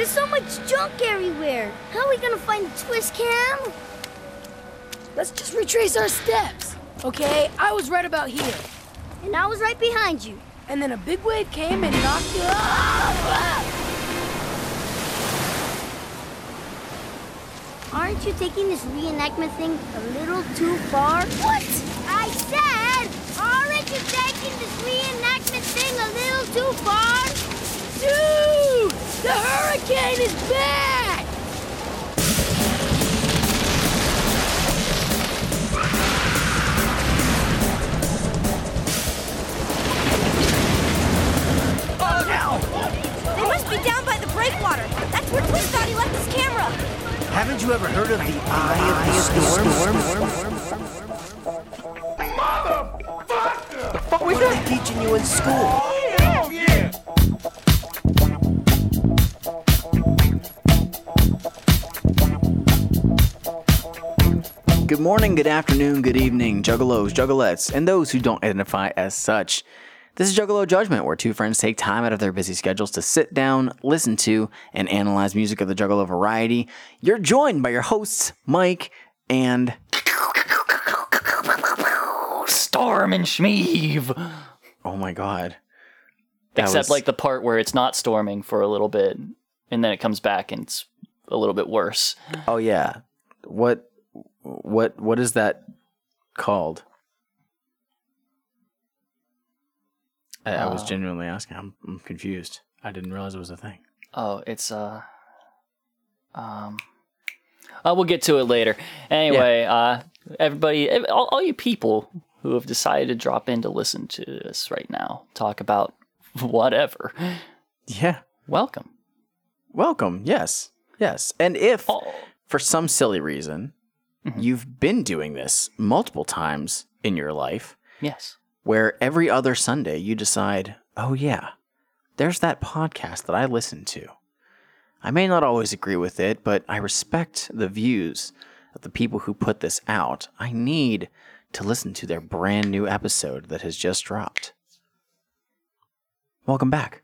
There's so much junk everywhere. How are we gonna find the twist cam? Let's just retrace our steps. Okay, I was right about here. And I was right behind you. And then a big wave came and knocked you off. Aren't you taking this reenactment thing a little too far? What? I said, aren't you taking this reenactment thing a little too far? Dude, the hurricane is back! Oh no! They must be down by the breakwater. That's where Twist thought he left his camera. Haven't you ever heard of the Eye of the Storm? What were they teaching you in school? Good morning, good afternoon, good evening, juggalos, juggalettes, and those who don't identify as such. This is Juggalo Judgment, where two friends take time out of their busy schedules to sit down, listen to, and analyze music of the Juggalo variety. You're joined by your hosts, Mike and Storm and Schmeeve. oh my god, That Except was- like the part where it's not storming for a little bit, and then it comes back and it's a little bit worse. oh yeah, what, what, what is that called? I, I was Uh, genuinely asking. I'm, I'm confused. I didn't realize it was a thing. Oh, it's uh, um, uh, we'll get to it later. Anyway, uh, everybody, ev- all, all you people who have decided to drop in to listen to us right now talk about whatever, Yeah. welcome. Welcome. Yes. Yes. And if Oh. for some silly reason Mm-hmm. you've been doing this multiple times in your life, Yes. where every other Sunday you decide, oh, yeah, there's that podcast that I listen to. I may not always agree with it, but I respect the views of the people who put this out. I need to listen to their brand new episode that has just dropped. Welcome back.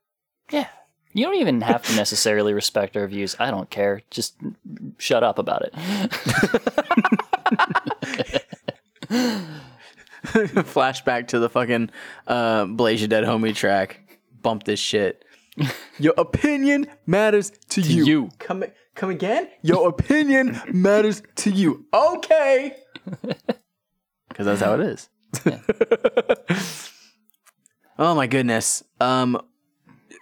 Yeah. You don't even have to necessarily respect our views. I don't care. Just shut up about it. Flashback to the fucking uh, Blaze Your Dead Homie track. Bump this shit. Your opinion matters to, you. you. Come come again? Your opinion matters to you. Okay. Because that's how it is. oh my goodness. Um,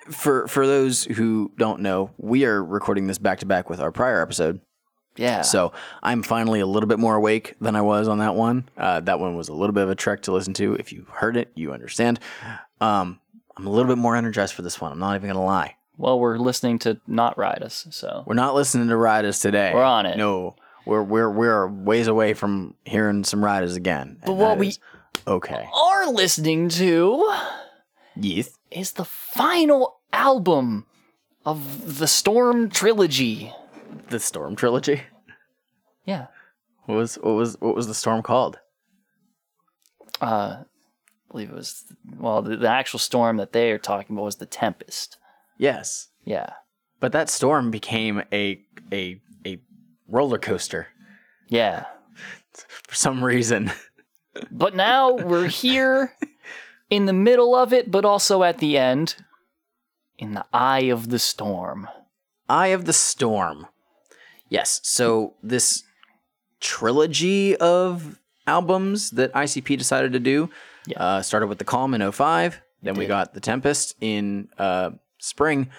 for for those who don't know, we are recording this back to back with our prior episode. Yeah. So I'm finally a little bit more awake than I was on that one. Uh, that one was a little bit of a trek to listen to. If you heard it, you understand. Um, I'm a little bit more energized for this one. I'm not even gonna lie. well, we're listening to Not Ride Us, so We're not listening to Riders today. We're on it. No, we're we're we're ways away from hearing some Riders again. But and what that we- is okay. are listening to Yes. is the final album of the Storm trilogy. The Storm trilogy. Yeah. What was what was what was the storm called? Uh, I believe it was well the, the actual storm that they are talking about was the Tempest. Yes, Yeah. but that storm became a a a roller coaster Yeah. for some reason. But now we're here in the middle of it, but also at the end in the eye of the storm. Eye of the Storm. Yes. So this trilogy of albums that ICP decided to do Yeah. uh, started with the Calm in 05. Then we got the Tempest in uh, spring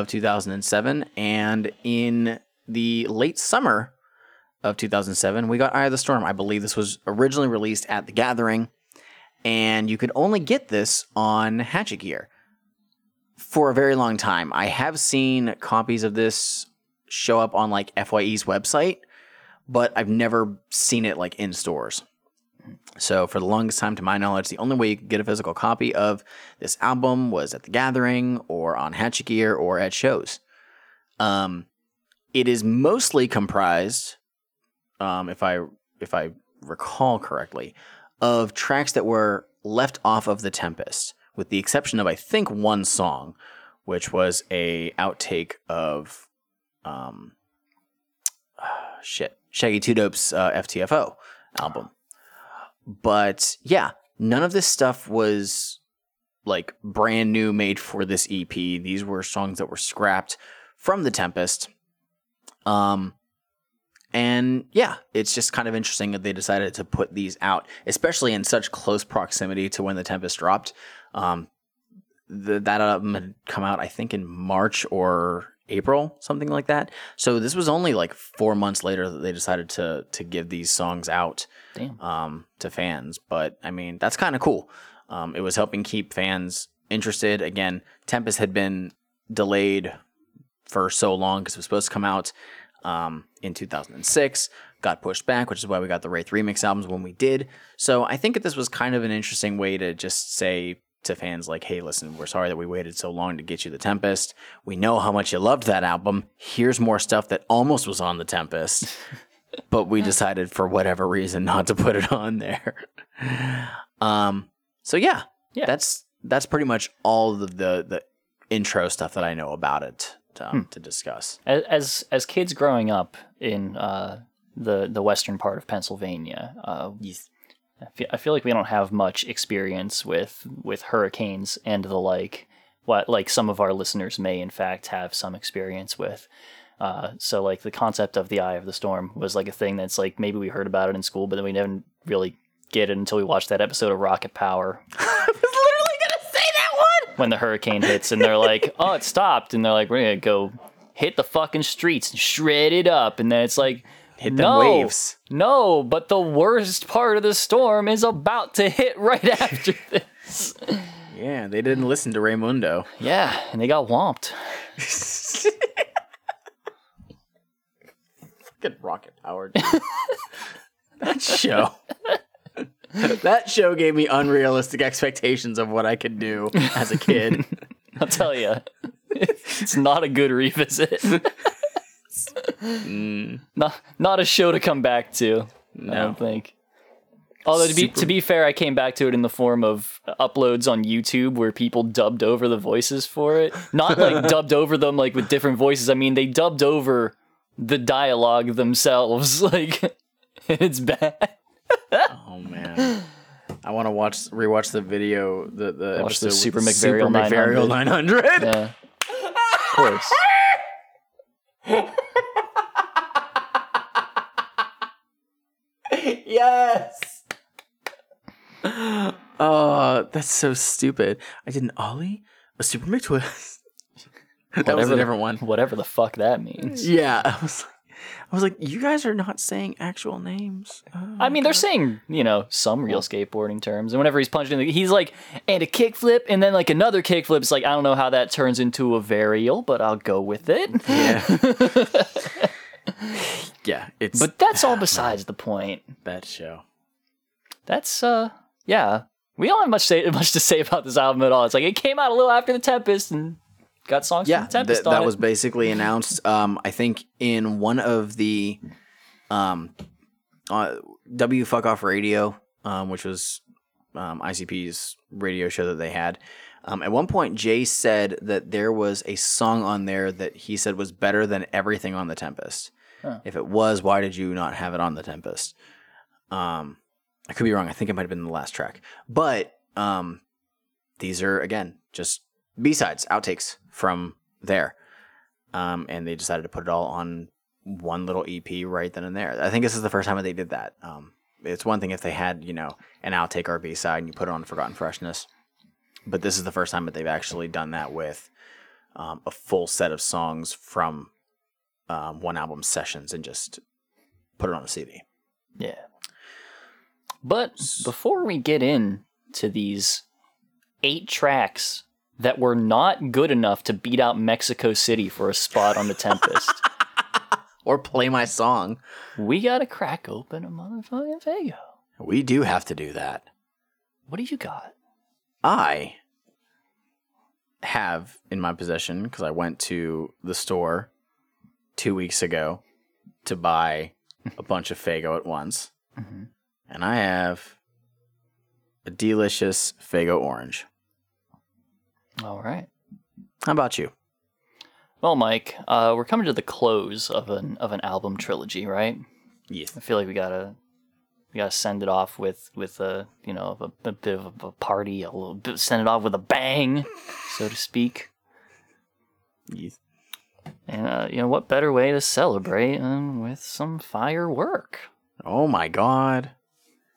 of 2007, and in the late summer of 2007, we got Eye of the Storm. I believe this was originally released at the Gathering, and you could only get this on Hatchet Gear for a very long time. I have seen copies of this show up on like FYE's website, but I've never seen it like in stores. So for the longest time, to my knowledge, the only way you could get a physical copy of this album was at the Gathering or on Hatchet Gear or at shows. Um, it is mostly comprised, um, if I if I recall correctly, of tracks that were left off of the Tempest, with the exception of I think one song, which was a outtake of um shit Shaggy Two Dope's uh, FTFO album. But yeah, none of this stuff was like brand new made for this EP. These were songs that were scrapped from the Tempest. Um and yeah, it's just kind of interesting that they decided to put these out, especially in such close proximity to when the Tempest dropped. Um, the, that album had come out, I think, in March or April, something like that. So this was only like four months later that they decided to to give these songs out um, to fans. But I mean, that's kind of cool. Um, it was helping keep fans interested. Again, Tempest had been delayed for so long because it was supposed to come out um, in 2006, got pushed back, which is why we got the Wraith remix albums when we did. So I think that this was kind of an interesting way to just say to fans like, "Hey, listen, we're sorry that we waited so long to get you the Tempest. We know how much you loved that album. Here's more stuff that almost was on the Tempest." but we decided for whatever reason not to put it on there. Um, so yeah, Yeah. that's that's pretty much all the the, the intro stuff that I know about it um, to discuss. As as, kids growing up in uh, the the western part of Pennsylvania, uh, I feel, I feel like we don't have much experience with with hurricanes and the like. What like some of our listeners may in fact have some experience with. Uh, so like the concept of the eye of the storm was like a thing that's like maybe we heard about it in school, but then we didn't really get it until we watched that episode of Rocket Power I was literally gonna say that one. when the hurricane hits and they're like, "Oh, it stopped," and they're like, "We're gonna go hit the fucking streets and shred it up," and then it's like, Hit them no, waves. no, but the worst part of the storm is about to hit right after this. Yeah, they didn't listen to Raymundo. Yeah, and they got whomped. Fucking rocket powered. that show. that show gave me unrealistic expectations of what I could do as a kid. I'll tell you, it's not a good revisit. Mm. Not not a show to come back to. I don't think. Although to be Super- to be fair, I came back to it in the form of uploads on YouTube where people dubbed over the voices for it. Not like dubbed over them like with different voices. I mean, they dubbed over the dialogue themselves. Like it's bad. oh man. I want to watch rewatch the video the the Watch episode the Super McVarial McVarial 900. Yeah. Of course. yes. Oh, that's so stupid. I did an ollie, a super McTwist. that was Whatever a the- different one. Whatever the fuck that means. Yeah, I was like, I was like, you guys are not saying actual names. Oh. I mean, they're saying, you know, some real skateboarding terms. And whenever he's punching, the, he's like, and a kickflip, and then like another kickflip. It's like, I don't know how that turns into a varial, but I'll go with it. Yeah. yeah, it's But that's all besides the point. that show. That's, uh, yeah. We don't have much, say, much to say about this album at all. It's like, it came out a little after The Tempest and got songs Yeah, from The Tempest that on was it. basically announced. Um, I think in one of the um, uh, W Fuck Off Radio, um, which was um, ICP's radio show that they had. Um, at one point, Jay said that there was a song on there that he said was better than everything on the Tempest. If it was, why did you not have it on the Tempest? Um, I could be wrong. I think it might have been the last track, but um, these are again just B sides, outtakes from there. Um, and they decided to put it all on one little EP right then and there. I think this is the first time that they did that. Um, it's one thing if they had, you know, an outtake or B side and you put it on Forgotten Freshness, but this is the first time that they've actually done that with um, a full set of songs from um, one album sessions and just put it on a CD. Yeah. But before we get into these eight tracks that were not good enough to beat out Mexico City for a spot on the Tempest, Or play my song. we gotta crack open a motherfucking Faygo. We do have to do that. What do you got? I have in my possession because I went to the store two weeks ago to buy a bunch of Faygo at once, mm-hmm. and I have a delicious Faygo orange. All right. How about you? Well, Mike, uh, we're coming to the close of an of an album trilogy, right? Yes. I feel like we gotta we gotta send it off with with a you know a, a bit of a party, a little bit, send it off with a bang, so to speak. Yes. And uh, you know what better way to celebrate than with some firework? Oh my god.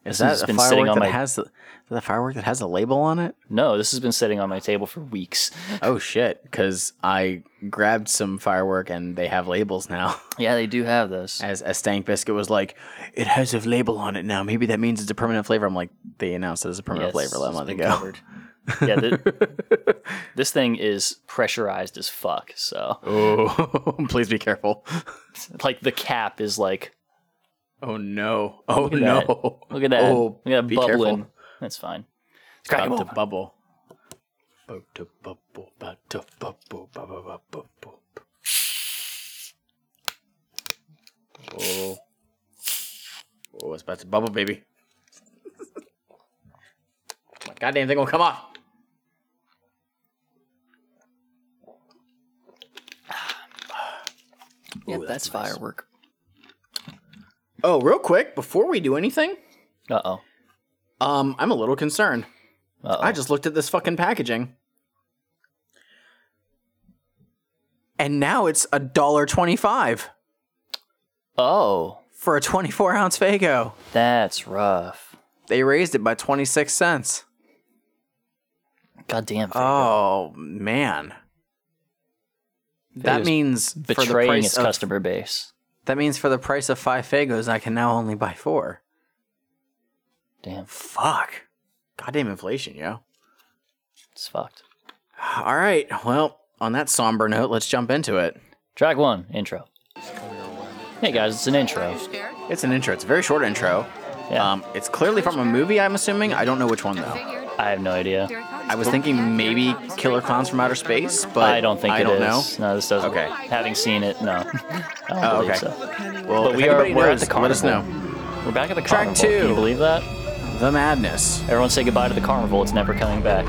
Is This has that a been sitting firework on that my- has the, a firework that has a label on it? No, this has been sitting on my table for weeks. Oh shit! Because I grabbed some firework and they have labels now. Yeah, they do have those. As as Stank Biscuit was like, it has a label on it now. Maybe that means it's a permanent flavor. I'm like, they announced it as a permanent Yes, flavor a it's month been ago. covered. yeah, th- this thing is pressurized as fuck. So, Oh, please be careful. like, the cap is like, Oh no! Oh look no! that. Look at that. Oh, Look at that be bubbling. careful. That's fine. It's About to bubble. About to bubble. About to bubble. Bubble. Bubble. bubble. Oh. Oh, it's about to bubble, baby. My goddamn thing will come off. Yep, that's, firework. Oh, real quick, before we do anything, Uh oh. um, I'm a little concerned. Uh oh. I just looked at this fucking packaging. And now it's a dollar twenty-five Oh, for a twenty-four ounce Faygo. that's rough. They raised it by twenty-six cents. God damn. Oh man, that means betraying its of, customer base. That means for the price of five Faygos, I can now only buy four. Damn, Fuck, goddamn inflation, yo. it's fucked. All right, well, on that somber note, let's jump into it. Track one, intro. Hey guys, it's an intro. It's an intro. It's a very short intro. Yeah. Um, it's clearly from a movie. I'm assuming. I don't know which one though. I have no idea. I was thinking maybe Killer Klowns from Outer Space, but I don't think I it don't is. No, this doesn't. Okay. Having seen it, no. Oh, okay. so. know. Well, But if we are anybody we're at knows, the let us know. We're back at the Track carnival. Can two. you believe that? The madness. Everyone say goodbye to the carnival. It's never coming back.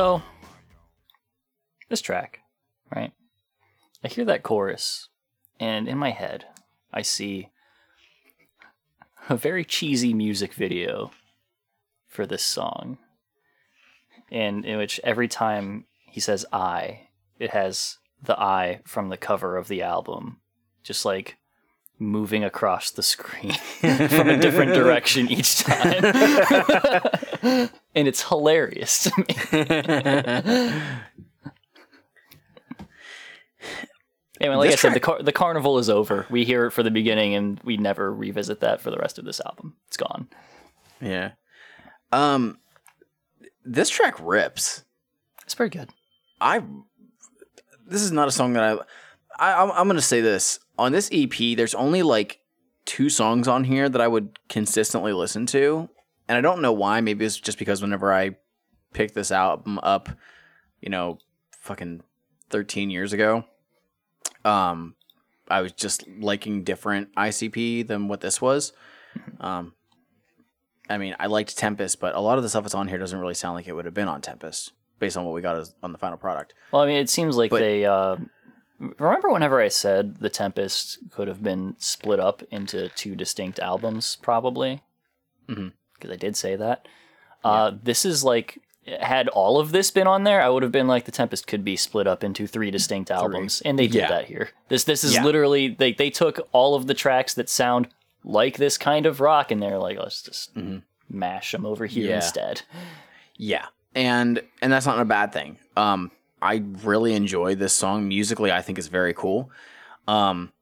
So, this track, right? I hear that chorus, and in my head, I see a very cheesy music video for this song, and in which every time he says "I," it has the "I" from the cover of the album, just like moving across the screen from a different direction each time. and it's hilarious to me. Anyway, like This I said, the car- the carnival is over. We hear it for the beginning, and we never revisit that for the rest of this album. It's gone. Yeah. Um, this track rips. It's pretty good. I. This is not a song that I. I I'm, I'm gonna say this on this EP. There's only like two songs on here that I would consistently listen to, and I don't know why. Maybe it's just because whenever I picked this album up, you know, fucking 13 years ago, um, I was just liking different ICP than what this was. Um, I mean, I liked Tempest, but a lot of the stuff that's on here doesn't really sound like it would have been on Tempest based on what we got as, on the final product. Well, I mean, it seems like But- they. Uh, remember whenever I said the Tempest could have been split up into two distinct albums, probably? Mhm. Because I did say that. Uh, this is like. Had all of this been on there, I would have been like the Tempest could be split up into three distinct albums, and they did Yeah. that here. This this is Yeah. literally they they took all of the tracks that sound like this kind of rock, and they're like, let's just mash them over here Mm-hmm. Yeah. instead. Yeah, and and that's not a bad thing. Um, I really enjoy this song musically. I think it's very cool. Um,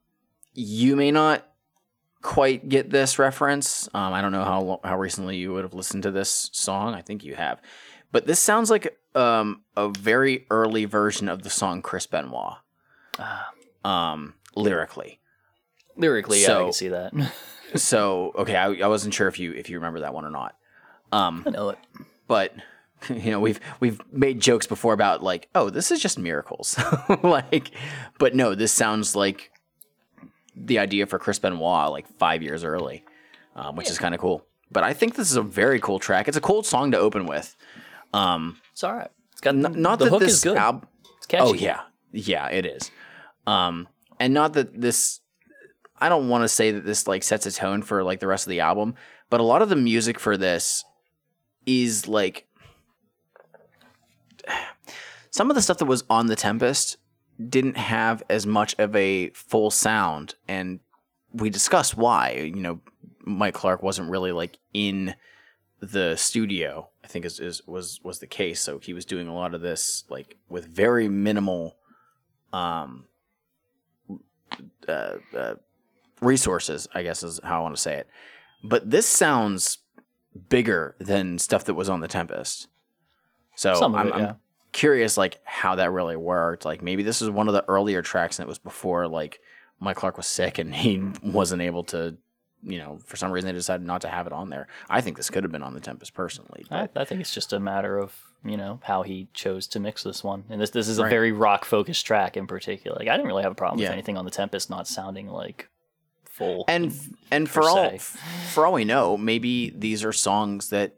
you may not quite get this reference. Um, I don't know how how recently you would have listened to this song. I think you have, but this sounds like um a very early version of the song Chris Benoit. Um, lyrically. Lyrically, yeah, I can see that. So okay, I, I wasn't sure if you if you remember that one or not. Um, I know it. but you know we've we've made jokes before about like oh this is just miracles like but no this sounds like the idea for chris benoit like five years early um, which is kind of cool but i think this is a very cool track it's a cool song to open with um It's all right. It's got n- not the that hook this is good. al- it's catchy. oh yeah yeah it is um and not that this i don't want to say that this like sets a tone for like the rest of the album but a lot of the music for this is like some of the stuff that was on the tempest didn't have as much of a full sound and we discussed why you know mike clark wasn't really like in the studio i think is, is was was the case. So he was doing a lot of this like with very minimal um uh, uh, resources i guess is how i want to say it. But this sounds bigger than stuff that was on the tempest. So Some of I'm, it, I'm yeah. Curious like how that really worked like maybe this is one of the earlier tracks and it was before like mike clark was sick and he wasn't able to you know for some reason they decided not to have it on there i think this could have been on the tempest personally I, I think it's just a matter of you know how he chose to mix this one, and this this is a Right. very rock focused track in particular. Like I didn't really have a problem Yeah. with anything on the Tempest not sounding like full. and and for per all for all we know maybe these are songs that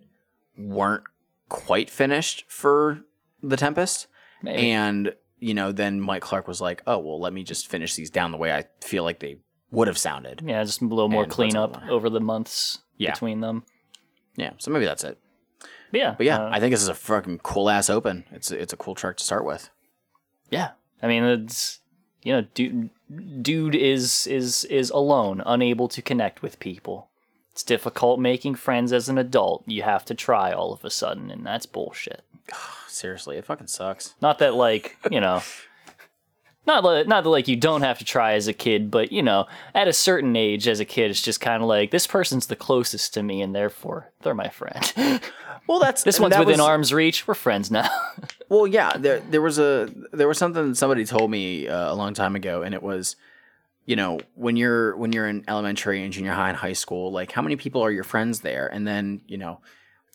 weren't quite finished for the tempest Maybe. and you know then mike clark was like oh well let me just finish these down the way i feel like they would have sounded yeah, just a little more cleanup over the months Yeah. between them. yeah so maybe that's it But yeah, but yeah uh, i think this is a fucking cool ass open it's a, it's a cool track to start with Yeah, I mean, it's you know, dude, dude is is is alone, unable to connect with people. It's difficult making friends as an adult. You have to try all of a sudden, and that's bullshit. seriously it fucking sucks Not that like you know, not that, not that like you don't have to try as a kid, but you know, at a certain age as a kid, it's just kind of like this person's the closest to me, and therefore they're my friend. well that's this one's that within was- arm's reach. We're friends now. Well, yeah, there there was a there was something that somebody told me uh, a long time ago, and it was, you know, when you're when you're in elementary and junior high and high school, like how many people are your friends there, and then you know,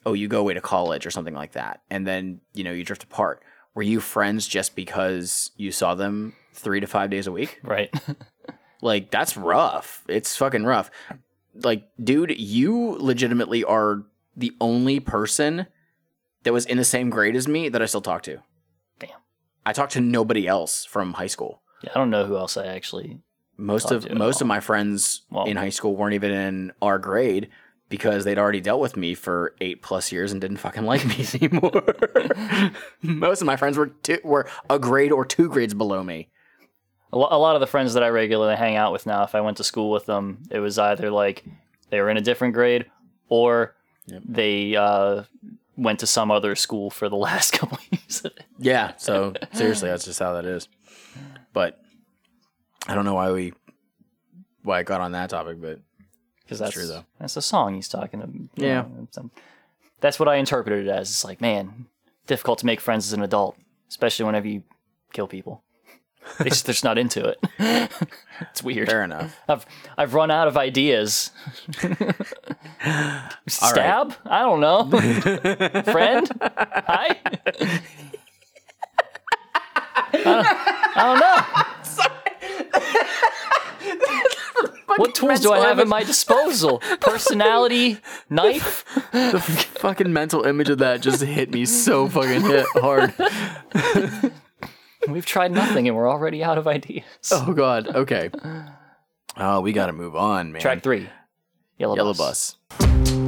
oh, you go away to college or something like that, and then you know you drift apart. Were you friends just because you saw them three to five days a week? right. Like that's rough. It's fucking rough. Like, dude, you legitimately are the only person that was in the same grade as me that I still talk to. Damn. I talked to nobody else from high school. Yeah, I don't know who else I actually. Most of most all. of my friends Well- in high school weren't even in our grade because they'd already dealt with me for eight plus years and didn't fucking like me anymore. most of my friends were two, were a grade or two grades below me. A lot of the friends that I regularly hang out with now, if I went to school with them, it was either like they were in a different grade or they uh, went to some other school for the last couple years. Yeah. So seriously, that's just how that is. But I don't know why we why I got on that topic, but Because that's true, though. That's the song he's talking about. Yeah. know, um, that's what I interpreted it as. It's like, man, difficult to make friends as an adult, especially whenever you kill people. They just, they're just not into it. it's weird. fair enough. I've I've run out of ideas. Stab? I don't know. Friend? Hi. I don't, I don't know. What tools do I have at my disposal? Personality, knife. The fucking mental image of that just hit me so fucking hit hard. We've tried nothing and we're already out of ideas. Oh god. Okay. Oh, we got to move on, man. Track three, Yellow, Yellow Bus. bus.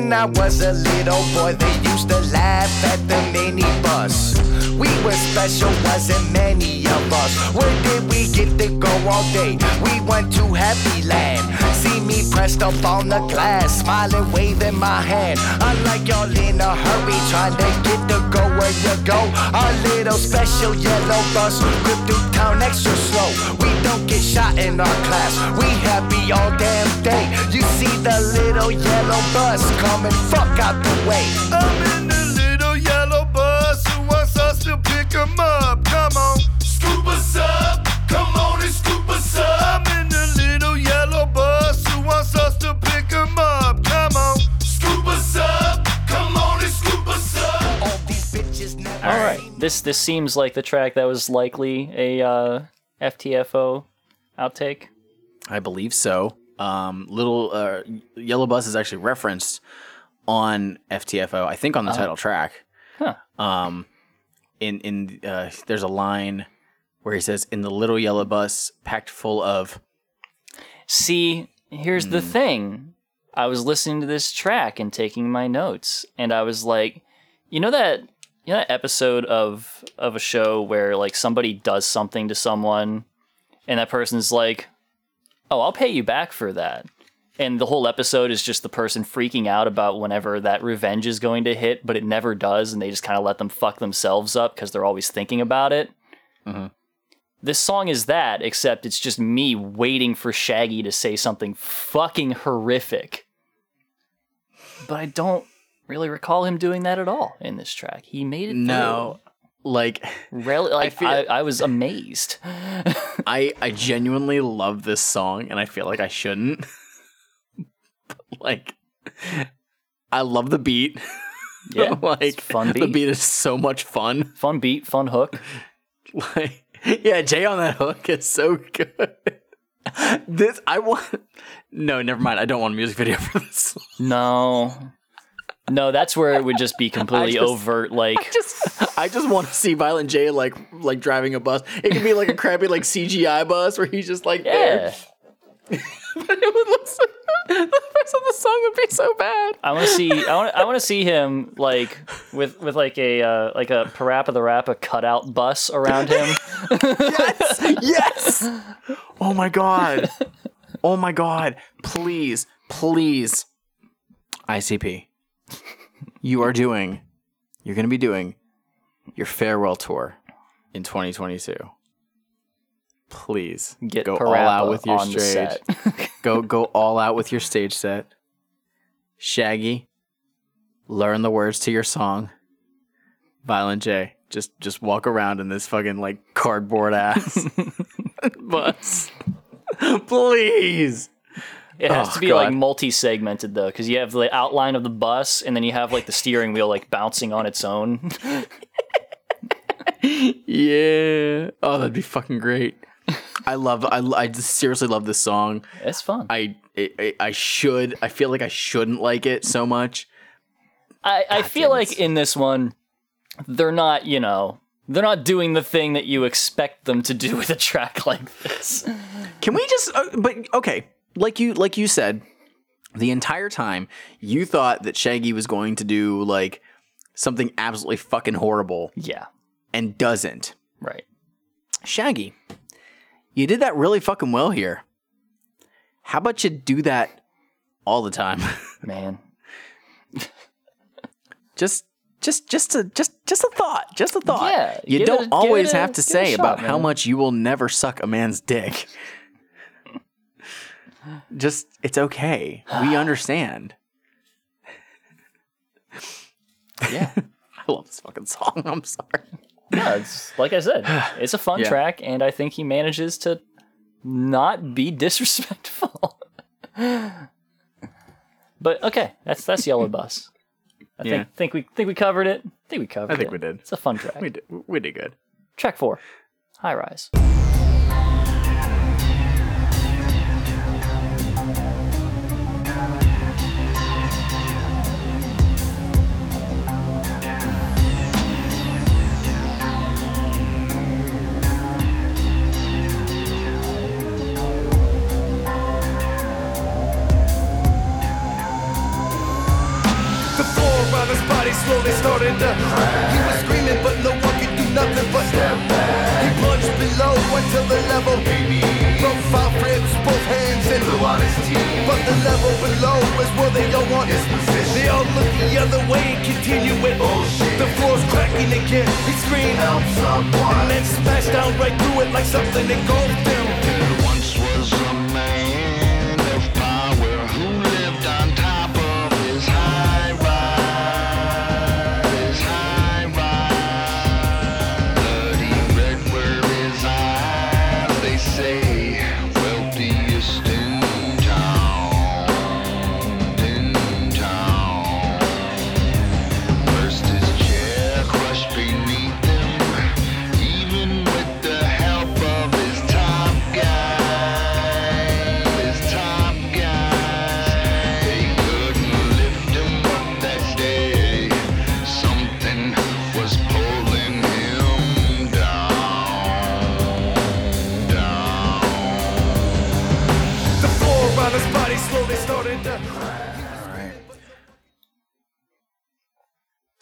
When I was a little boy, they used to laugh at the minibus. We were special, wasn't many of us. Where did we get to go all day? We went to Happy Land. See me pressed up on the glass, smiling, waving my hand. Unlike y'all in a hurry, trying to get to go where you go. Our little special yellow bus, grip through town extra slow. We don't get shot in our class. We happy all damn day. You see the little yellow bus coming, fuck out the way. I'm in the little yellow bus who wants us to pick 'em up. Come on, scoop us up. Come on and scoop us up. I'm in the little yellow bus who wants us to pick 'em up. Come on, scoop us up. Come on and scoop us up. All these bitches never. All right, this this seems like the track that was likely a uh, FTFO outtake. I believe so. Um, little uh, yellow bus is actually referenced on FTFO. I think on the title track. Huh. Um, in in uh, there's a line where he says, "In the little yellow bus packed full of." See, here's the thing. I was listening to this track and taking my notes, and I was like, you know that you know that episode of of a show where like somebody does something to someone, and that person's like, "Oh, I'll pay you back for that." And the whole episode is just the person freaking out about whenever that revenge is going to hit, but it never does, and they just kind of let them fuck themselves up because they're always thinking about it. Mm-hmm. This song is that, except it's just me waiting for Shaggy to say something fucking horrific. But I don't really recall him doing that at all in this track. He made it. No, like really, like, I, feel- I, was amazed. I I genuinely love this song, and I feel like I shouldn't. But, like, I love the beat. Yeah, like fun The beat. beat is so much fun. Fun beat, fun hook. Like, yeah, Jay on that hook is so good. This I want. No, never mind. I don't want a music video for this. No. No, that's where it would just be completely just- overt. Like, Just, I just want to see Violent J like like driving a bus. It could be like a crappy like CGI bus where he's just like there. yeah. But it would look so. The rest of the song would be so bad. I want to see. I want. I want to see him like with with like a uh, like a Parappa the Rappa cutout bus around him. Yes, yes. Oh my god. Oh my god. Please, please. ICP. You are doing. You're going to be doing your farewell tour in 2022. Please Get go Parappa all out with your stage. set. go go all out with your stage set. Shaggy, learn the words to your song. Violent J, just just walk around in this fucking like cardboard ass bus. Please. It has Oh, to be like multi-segmented though, because you have the outline of the bus, and then you have like the steering wheel like bouncing on its own. Yeah. Oh, that'd be fucking great. I love I I just seriously love this song. it's fun. I I, I I should I feel like I shouldn't like it so much. I, God feel like in this one, they're not you know they're not doing the thing that you expect them to do with a track like this. Can we just? Uh, but okay, like you like you said, the entire time you thought that Shaggy was going to do like something absolutely fucking horrible, yeah, and doesn't. right. Shaggy, you did that really fucking well here. How about you do that all the time? Man, just just just a just just a thought just a thought Yeah, you don't a- always a- have to give it a say shot, about how much you will never suck a man's dick just it's okay we understand yeah. i love this fucking song i'm sorry Yeah, it's like I said, it's a fun Yeah. track, and I think he manages to not be disrespectful. But okay, that's that's Yellow Bus. I Yeah. think think we think we covered it. I think we covered it. I think it. we did. It's a fun track. We did, we did good. Track four, High Rise. Forerunner's body slowly started to He was screaming, but no one could do nothing but step back. He plunged below until the level broke five ribs, both hands and blew out his teeth. But the level below is where they don't want his position. They all look the other way and continue with bullshit. The floor's cracking again. He screamed, "Help someone!" and then smashed down right through it like something engulfed him. There once was a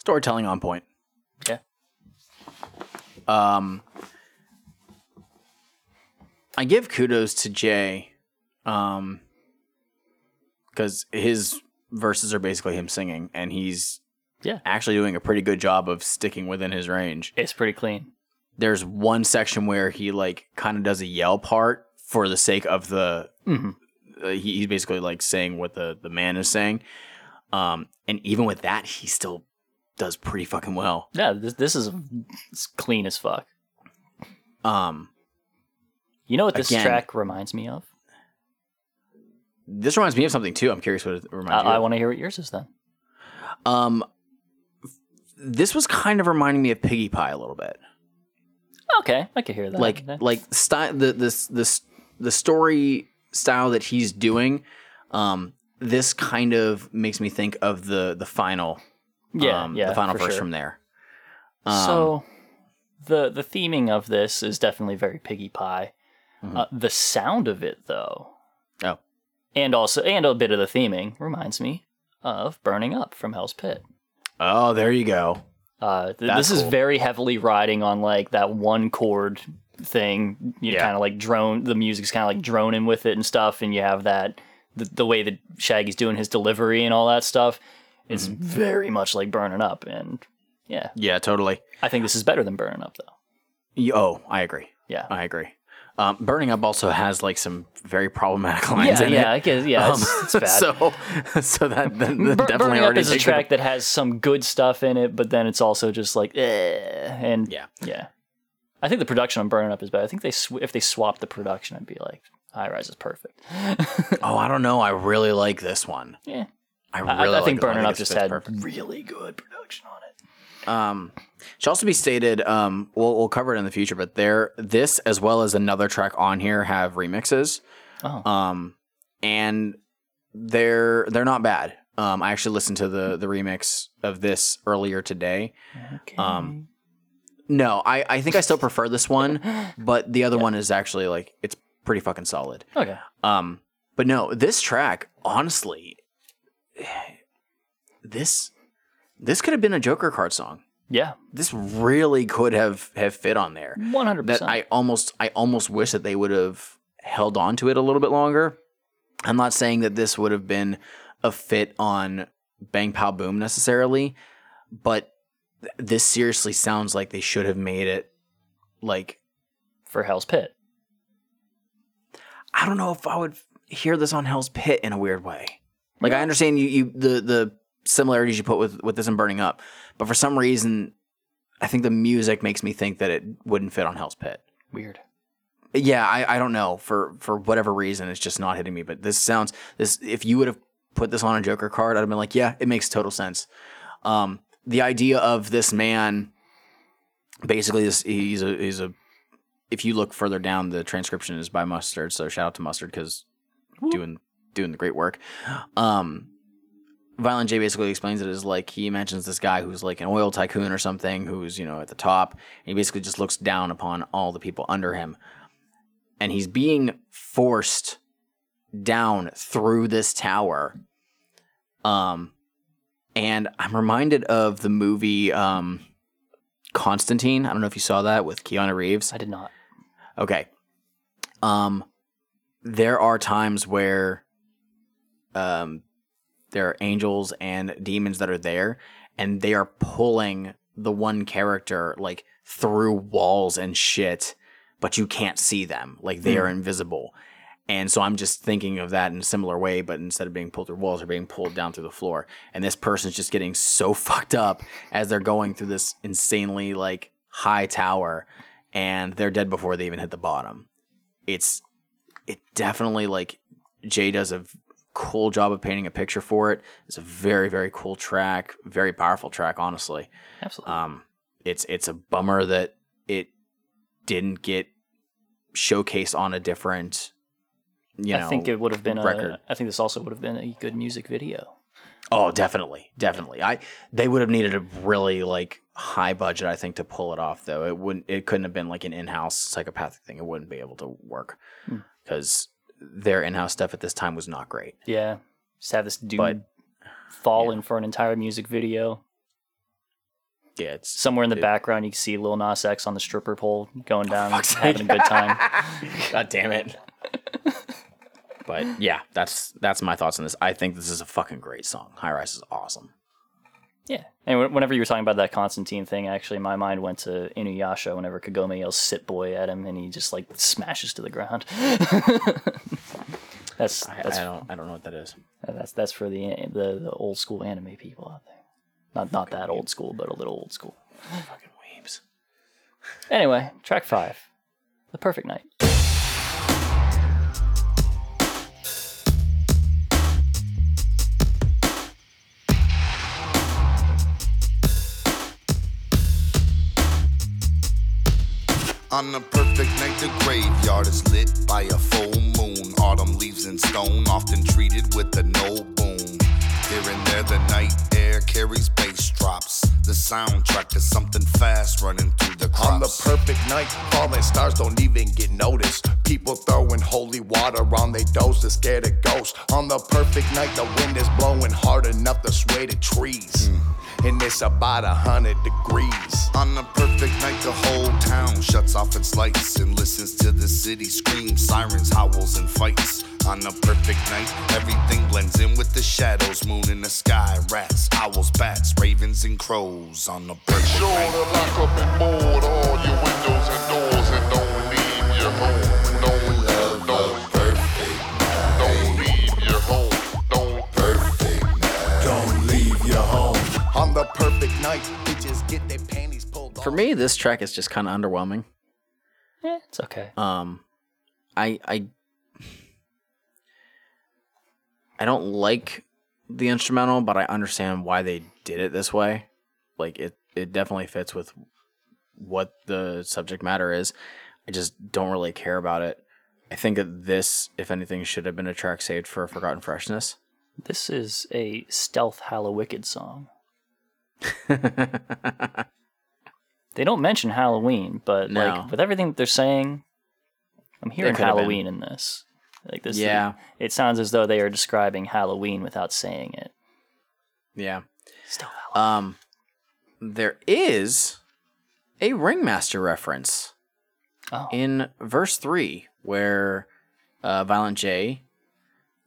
Storytelling on point. Yeah. Um, I give kudos to Jay, um, because his verses are basically him singing, and he's Yeah. actually doing a pretty good job of sticking within his range. It's pretty clean. There's one section where he like kind of does a yell part for the sake of the. Mhm. Uh, he, he's basically like saying what the the man is saying, um, and even with that, he still does pretty fucking well. Yeah, this this is clean as fuck. Um, You know what this Again- track reminds me of? this reminds me of something too. I'm curious what it I, reminds you. I want to hear what yours is then. Um, this was kind of reminding me of Piggy Pie a little bit. Okay, I can hear that. like like style the this this the story style that he's doing. Um, this kind of makes me think of the the final. Yeah, um, yeah, the final verse sure. from there. Um, so the the theming of this is definitely very piggy pie. Mhm. Uh, the sound of it though, Oh. and also and a bit of the theming reminds me of Burning Up from Hell's Pit. oh, there you go. Uh, th- this is very heavily riding on like that one chord thing. You Yeah. kind of like drone. The music's kind of like droning with it and stuff, and you have that the, the way that Shaggy's doing his delivery and all that stuff. It's Mm-hmm. very much like Burning Up, and yeah, Yeah, totally. I think this is better than Burning Up though. Oh, I agree. Yeah. I agree. Um, Burning Up also has like some very problematic lines yeah, in yeah, it. Guess, yeah, it's, Um, it's bad. So, so that, that, that Bur- definitely already is a it- track that has some good stuff in it, but then it's also just like, eh, and Yeah. yeah. I think the production on Burning Up is better. I think they sw- if they swapped the production, I'd be like, High Rise is perfect. Oh, I don't know. I really like this one. Yeah, I I, really I like think this one. Burning Up just had perfect. really good production on it. Um, should also be stated. Um, we'll we'll cover it in the future, but there, this as well as another track on here have remixes. Oh. Um, and they're they're not bad. Um, I actually listened to the the remix of this earlier today. Okay. Um, no, I I think I still prefer this one, but the other one is actually like it's pretty fucking solid. okay. Um, but no, this track, honestly, this this could have been a Joker card song. Yeah, This really could have have fit on there. one hundred percent. I almost I almost wish that they would have held on to it a little bit longer. I'm not saying that this would have been a fit on Bang Pow Boom necessarily, but th- this seriously sounds like they should have made it like for Hell's Pit. I don't know if I would hear this on Hell's Pit in a weird way. Like I understand you, you the the similarities you put with with this and Burning Up, but for some reason, I think the music makes me think that it wouldn't fit on Hell's Pit. Weird. yeah, I, I don't know for for whatever reason it's just not hitting me. But this sounds this if you would have put this on a Joker card, I'd have been like, yeah, it makes total sense. Um, the idea of this man, basically, this he's a he's a. If you look further down, the transcription is by Mustard. So shout out to Mustard because doing doing the great work. Um, Violent J basically explains it as like he mentions this guy who's like an oil tycoon or something who's you know at the top. And he basically just looks down upon all the people under him, and he's being forced down through this tower. Um, and I'm reminded of the movie um, Constantine. I don't know if you saw that with Keanu Reeves. I did not. Okay. Um, there are times where um, there are angels and demons that are there, and they are pulling the one character like through walls and shit, but you can't see them. Like they are invisible. And so I'm just thinking of that in a similar way, but instead of being pulled through walls, they're being pulled down through the floor. And this person's just getting so fucked up as they're going through this insanely like high tower, and they're dead before they even hit the bottom. It's it definitely like Jay does a cool job of painting a picture for it. It's a very very cool track, very powerful track, honestly. Absolutely. Um, it's it's a bummer that it didn't get showcased on a different. You know, I think it would have been record. a. I think this also would have been a good music video. Oh, definitely, definitely. I they would have needed a really like high budget, I think, to pull it off. Though it wouldn't, it couldn't have been like an in-house psychopathic thing. It wouldn't be able to work Hmm. because their in-house stuff at this time was not great. Yeah, just have this dude But- falling for an entire music video. Yeah, it's Somewhere in the it- background, you can see Lil Nas X on the stripper pole going oh, down, fuck's having sake. a good time. God damn it. but yeah, that's that's my thoughts on this. I think this is a fucking great song. High Rise is awesome. Yeah. And whenever you were talking about that Constantine thing, actually, my mind went to Inuyasha whenever Kagome yells "sit boy" at him, and he just like smashes to the ground. that's I, that's I don't I don't know what that is. Uh, that's that's for the the, the old school anime people out there. Not not that old school, but a little old school. Fucking weebs. Anyway, track five, "The Perfect Night." On the perfect night, the graveyard is lit by a full moon. Autumn leaves in stone, often treated with a no boom. Here and there, the night air carries bass drops. The soundtrack to something fast running through the crops. On the perfect night, falling stars don't even get noticed. People throwing holy water on they doors to scare the ghosts. On the perfect night, the wind is blowing hard enough to sway the trees. Mm. And it's about a hundred degrees. On the perfect night, the whole town shuts off its lights and listens to the city scream, sirens, howls, and fights. On the perfect night, everything blends in with the shadows, moon in the sky, rats, owls, bats, ravens, and crows. On the perfect night. For me, this track is just kind of underwhelming. Yeah, it's okay. Um, I I I don't like the instrumental, but I understand why they did it this way. Like it, it definitely fits with what the subject matter is. I just don't really care about it. I think that this, if anything, should have been a track saved for Forgotten Freshness. This is a stealth Hallowicked song. They don't mention Halloween, but No. like with everything that they're saying, I'm hearing could have been. Halloween in this. Like this, Yeah. It sounds as though they are describing Halloween without saying it. yeah. Stealth Halloween. Um, there is a ringmaster reference. Oh. in verse three, where uh, Violent J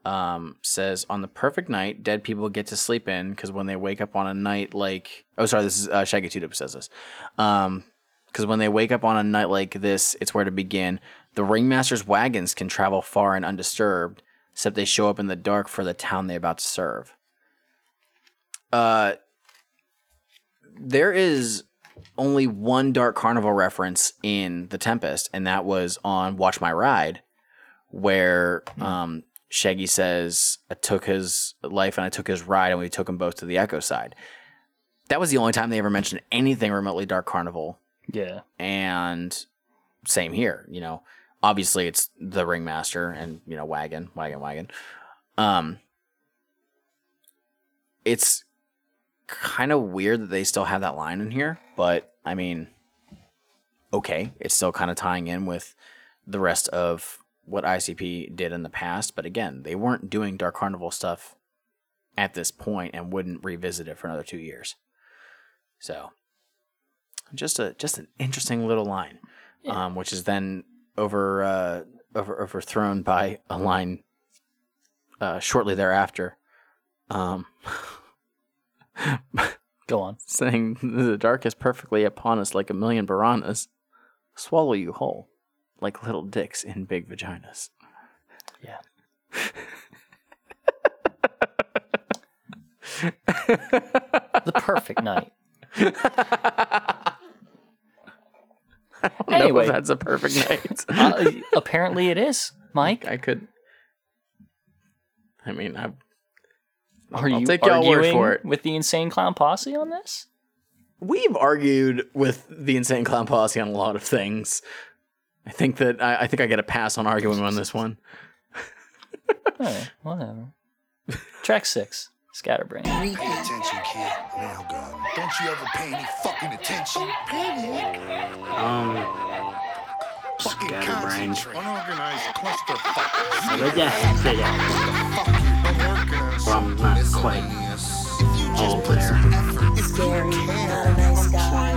um, says, "On the perfect night, dead people get to sleep in because when they wake up on a night like oh sorry, this is uh, Shaggy Two Dope says this, um, because when they wake up on a night like this, it's where to begin. The ringmaster's wagons can travel far and undisturbed, except they show up in the dark for the town they're about to serve." Uh, there is only one Dark Carnival reference in The Tempest, and that was on Watch My Ride, where um, Shaggy says, I took his life and I took his ride, and we took them both to the Echo side. That was the only time they ever mentioned anything remotely Dark Carnival. Yeah. And same here, you know. Obviously, it's the ringmaster and you know wagon, wagon, wagon. Um, it's kind of weird that they still have that line in here, but I mean, okay, it's still kind of tying in with the rest of what ICP did in the past. But again, they weren't doing Dark Carnival stuff at this point and wouldn't revisit it for another two years. So, just a just an interesting little line, um, which is then over uh, over overthrown by a line uh, shortly thereafter. Um, Go on. saying the dark is perfectly upon us like a million piranhas, swallow you whole, like little dicks in big vaginas. Yeah. the perfect night. Anyway. that's a perfect night. Uh, apparently it is, Mike. I could. I mean, I. Are I'll you take arguing for it. with the Insane Clown Posse on this? We've argued with the Insane Clown Posse on a lot of things. I think that I, I think I get a pass on arguing on this one. Alright, whatever. Track six, Scatterbrain. Pay attention, kid. Now, gun. Don't you ever pay any fucking attention? Panic. Um, Fucking Scatterbrain. Unorganized clusterfuck. but yeah, say that. Fuck you. Unorganized. Well, I'm not quite old there. Scary, not a nice guy.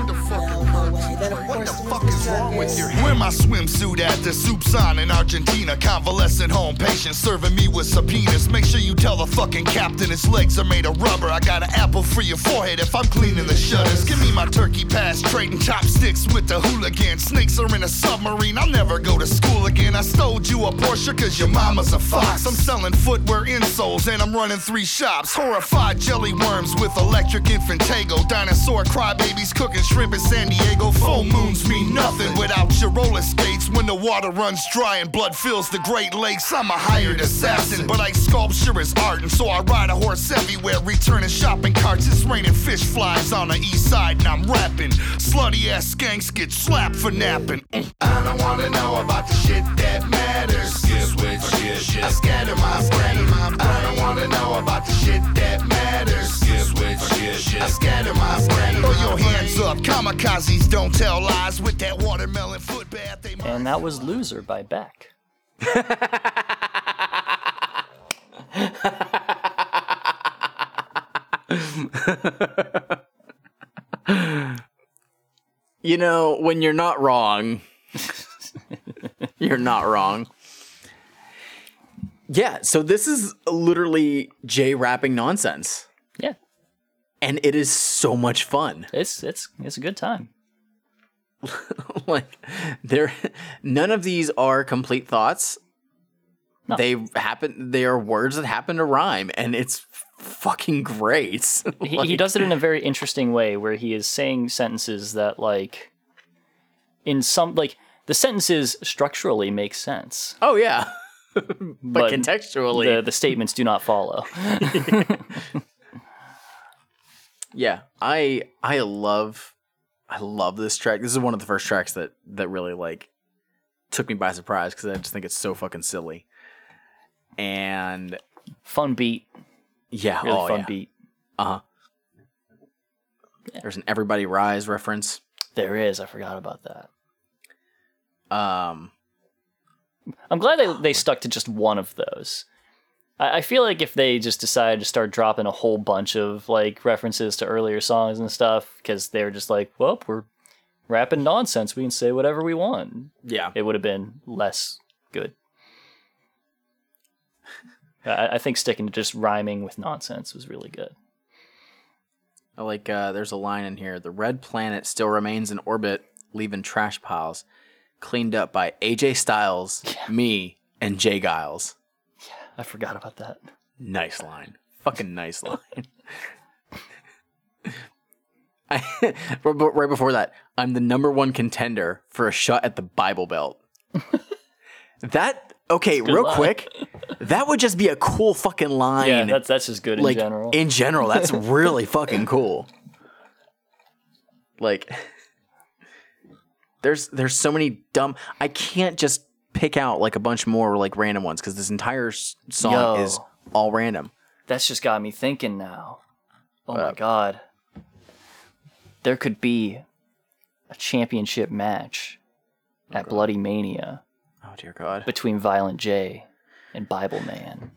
What the fuck is wrong with your? Wear my swimsuit at the on in Argentina. Convalescent home patient serving me with subpoenas. Make sure you tell the fucking captain his legs are made of rubber. I got an apple for your forehead if I'm cleaning the shutters. Give me my turkey pass, trading chopsticks with the hooligans. Snakes are in a submarine. I'll never go to school again. I stole you a Porsche cause your mama's a fox. I'm selling footwear insoles and I'm running three shops. Horrified jelly worms with electric infant Tago. Dinosaur crybabies cooking shrimp in San Diego. Full moons mean nothing without your roller skates. When the water runs dry and blood fills the Great Lakes, I'm a hired assassin, but I sculpture is art, and so I ride a horse everywhere, returning shopping carts. It's raining fish flies on the east side, and I'm rapping. Slutty ass skanks get slapped for napping. I don't wanna know about the shit that matters. Switch shit, I scatter my brain. I don't wanna know about the shit that matters. Switch shit, I scatter my brain. Throw your hands up, kamikazes don't tell lies with that watermelon foot bath. They And that was Loser by Beck. You know, when you're not wrong, you're not wrong. Yeah, so this is literally Jay rapping nonsense. Yeah. And it is so much fun. It's it's it's a good time. like there none of these are complete thoughts. They happen they are words that happen to rhyme and it's fucking great. He, he does it in a very interesting way where he is saying sentences that like in some like the sentences structurally make sense. Oh yeah. but, contextually the, the statements do not follow. Yeah, I I love I love this track. This is one of the first tracks that that really like took me by surprise because I just think it's so fucking silly. And fun beat. Yeah, Really oh, fun yeah. beat. Uh huh. There's an Everybody Rise reference. There is. I forgot about that. Um, I'm glad they they stuck to just one of those. I, I feel like if they just decided to start dropping a whole bunch of like references to earlier songs and stuff, because they were just like, well, we're rapping nonsense, we can say whatever we want. Yeah, it would have been less good. I, I think sticking to just rhyming with nonsense was really good. I like uh, there's a line in here. The red planet still remains in orbit, leaving trash piles, cleaned up by AJ Styles, me, and Jay Giles. I forgot about that. Nice line. Fucking nice line. I, right before that, I'm the number one contender for a shot at the Bible Belt. that okay, real line. quick, that would just be a cool fucking line. Yeah, that's that's just good in general. in general, that's really fucking cool. Like, there's there's so many dumb. I can't just pick out like a bunch more like random ones because this entire s- song Yo. is all random. That's just got me thinking now. Oh my god. There could be a championship match at Bloodymania Oh dear God. between Violent J and Bible Man.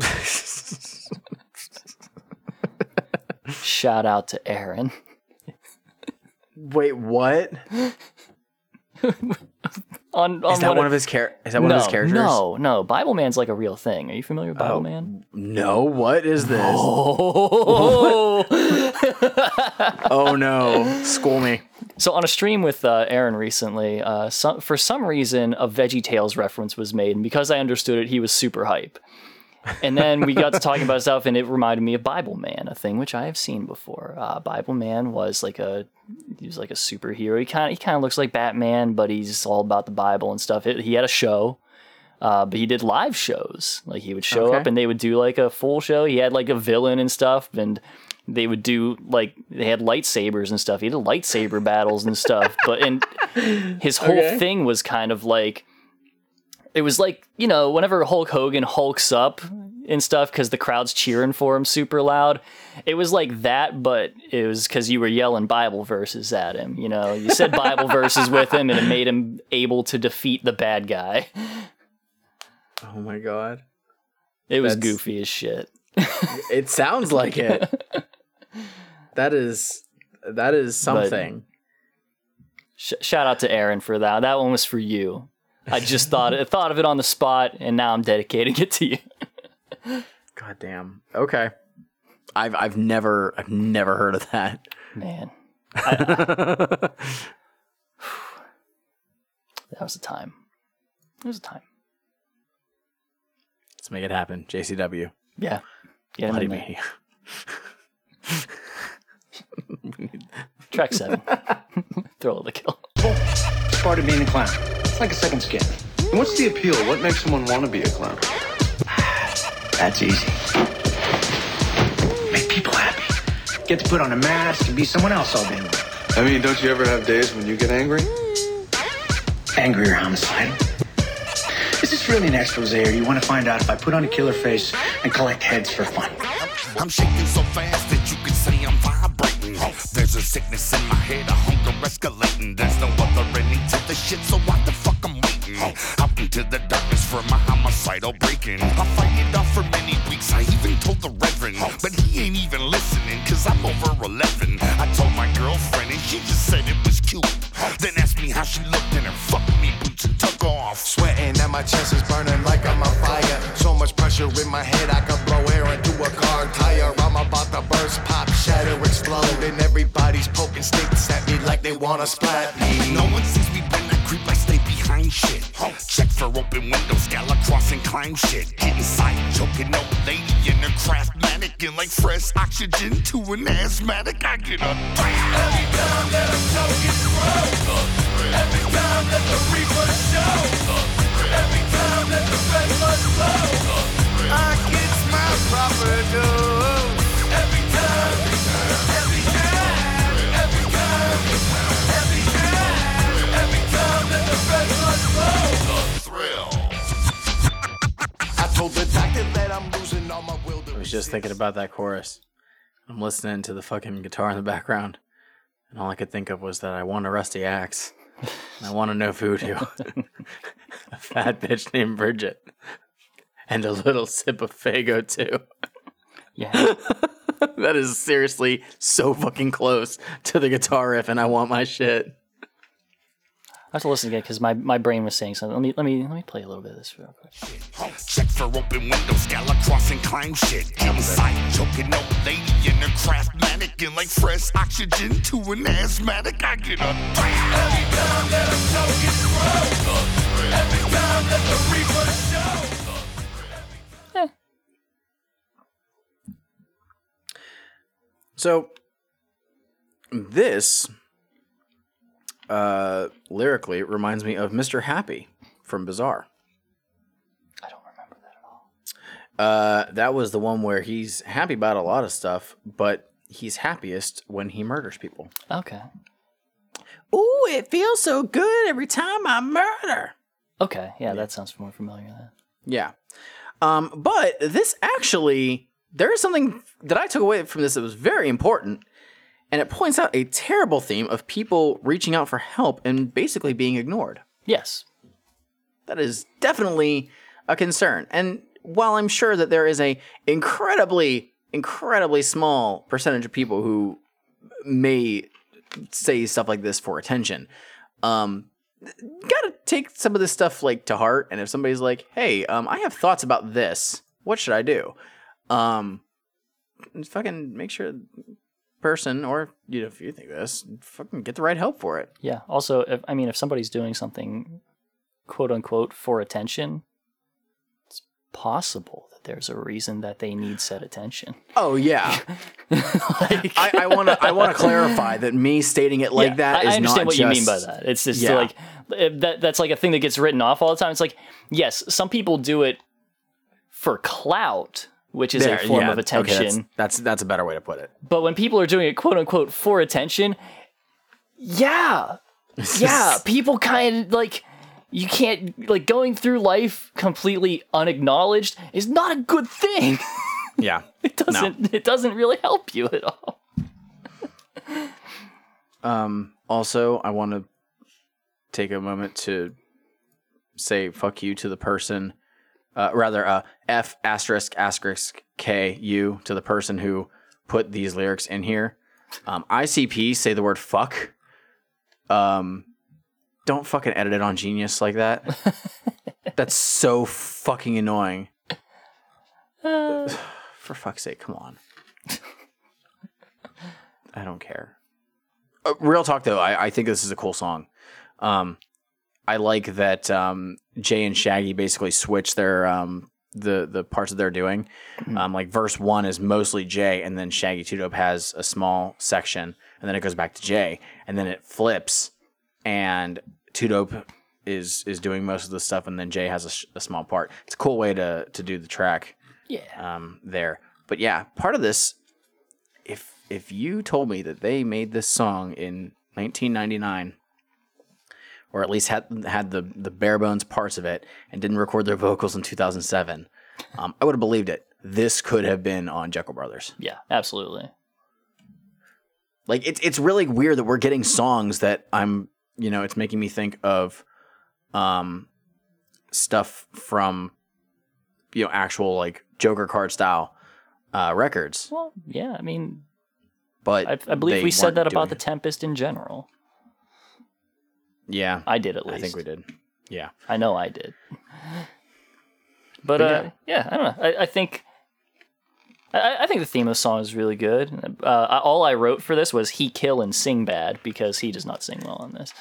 Shout out to Aaron. Wait, what? On, on Is that one of his char- Is that one no, of his characters? No, no. Bible Man's like a real thing. Are you familiar with Bible Oh. Man? No. What is this? Oh. oh no! School me. So on a stream with uh, Aaron recently, uh, some, for some reason a Veggie Tales reference was made, and because I understood it, he was super hype. And then we got to talking about stuff, and it reminded me of Bible Man, a thing which I have seen before. Uh, Bible Man was like a he was like a superhero. He kind of he kind of looks like Batman, but he's all about the Bible and stuff. It, he had a show. Uh, but he did live shows. Like he would show Okay. up and they would do like a full show. He had like a villain and stuff, and they would do like they had lightsabers and stuff. He did lightsaber battles and stuff. But and his whole Okay. thing was kind of like it was like you know whenever Hulk Hogan hulks up and stuff because the crowd's cheering for him super loud. It was like that, but it was because you were yelling Bible verses at him. You know, you said Bible verses with him, and it made him able to defeat the bad guy. Oh my god! It was That's- goofy as shit. It sounds like it. that is that is something. Sh- shout out to Aaron for that. That one was for you. I just thought I thought of it on the spot, and now I'm dedicating it to you. God damn. Okay. I've I've never I've never heard of that. Man, that was a time. It was a time. Let's make it happen. JCW. Yeah. Get him Bloody in there. Track seven. Thrill of the kill. It's part of being a clown. It's like a second skin. And what's the appeal? What makes someone want to be a clown? That's easy. Make people happy. Get to put on a mask and be someone else all day long. I mean, don't you ever have days when you get angry? Angry or homicidal. Is this really an expose, or do you want to find out if I put on a killer face and collect heads for fun? I'm shaking so fast that you can say I'm vibrating. There's a sickness in my head, a hunger escalating. There's no other ending to the shit, so why the Out into the darkness for my homicidal breaking. I fight it off for many weeks, I even told the reverend. But he ain't even listening, cause I'm over 11. I told my girlfriend, and she just said it was cute. Then asked me how she looked in her fuck me boots and took off. Sweating and my chest is burning like I'm on fire. So much pressure in my head, I could blow air into a car tire. I'm about to burst, pop, shatter, explode. And everybody's poking sticks at me like they wanna splat shit. Get inside, choking old lady in her craft mannequin like fresh oxygen to an asthmatic. I get up. Every time that I'm choking through, every time that the reaper show, every time that the red flow, I get my proper dose. Just thinking about that chorus. I'm listening to the fucking guitar in the background, and all I could think of was that I want a rusty axe. And I want to know voodoo. a fat bitch named Bridget. And a little sip of Faygo, too. Yeah. that is seriously so fucking close to the guitar riff, and I want my shit. I have to listen again because my, my brain was saying something. Let me let me let me play a little bit of this real quick. Check for open windows, gala crossing, climb shit. Inside, choking old lady in her craft mannequin like fresh oxygen to an asthmatic. I get up. Every time that I'm choking through, every time that the reaper show. So, This uh, lyrically it reminds me of Mr. Happy from Bizaar. I don't remember that at all. Uh, that was the one where he's happy about a lot of stuff, but he's happiest when he murders people. Okay. Ooh, it feels so good every time I murder. Okay. Yeah, that sounds more familiar then. Yeah. Um, but this actually, there is something that I took away from this that was very important, and it points out a terrible theme of people reaching out for help and basically being ignored. Yes. That is definitely a concern. And while I'm sure that there is a incredibly, incredibly small percentage of people who may say stuff like this for attention, um, gotta take some of this stuff like to heart. And if somebody's like, "Hey, um, I have thoughts about this. What should I do?" Um, fucking make sure person or you know if you think this, fucking get the right help for it. Yeah. Also, if, I mean, if somebody's doing something, quote unquote, for attention, it's possible that there's a reason that they need said attention. Oh yeah. I want to. I want to clarify that me stating it like Yeah, that I, understand not what you mean by that. It's just Yeah. like that. That's like a thing that gets written off all the time. It's like yes, some people do it for clout, which is There, a form yeah, of okay, attention. that's, that's that's a better way to put it. But when people are doing it quote unquote for attention, yeah. Yeah, people kind of like you can't like going through life completely unacknowledged is not a good thing. Yeah. it doesn't it doesn't really help you at all. Um. Also, I want to take a moment to say fuck you to the person. Uh, rather, uh, F asterisk asterisk K U to the person who put these lyrics in here. Um, ICP say the word fuck. Um, don't fucking edit it on Genius like that. That's so fucking annoying. For fuck's sake, come on. I don't care. Uh, real talk though, I, I think this is a cool song. Um, I like that um, Jay and Shaggy basically switch their um, the the parts that they're doing. Um, like verse one is mostly Jay, and then Shaggy Two Dope has a small section, and then it goes back to Jay, and then it flips, and Two Dope is is doing most of the stuff, and then Jay has a, sh- a small part. It's a cool way to to do the track. Yeah. Um, there, but yeah, part of this if if you told me that they made this song in 1999 or at least had had the the bare bones parts of it and didn't record their vocals in 2007 um, i would have believed it this could have been on jeckel brothers Yeah, absolutely. like it's it's really weird that we're getting songs that i'm you know it's making me think of um stuff from you know actual like joker card style uh records Well, yeah, I mean, but I, I believe we said that about the Tempest in general. Yeah, I did at least. I think we did. Yeah. I know I did. But, But uh, yeah. I don't know. I, I think. I, I think the theme of the song is really good. Uh, I- all I wrote for this was "he kill and sing bad" because he does not sing well on this.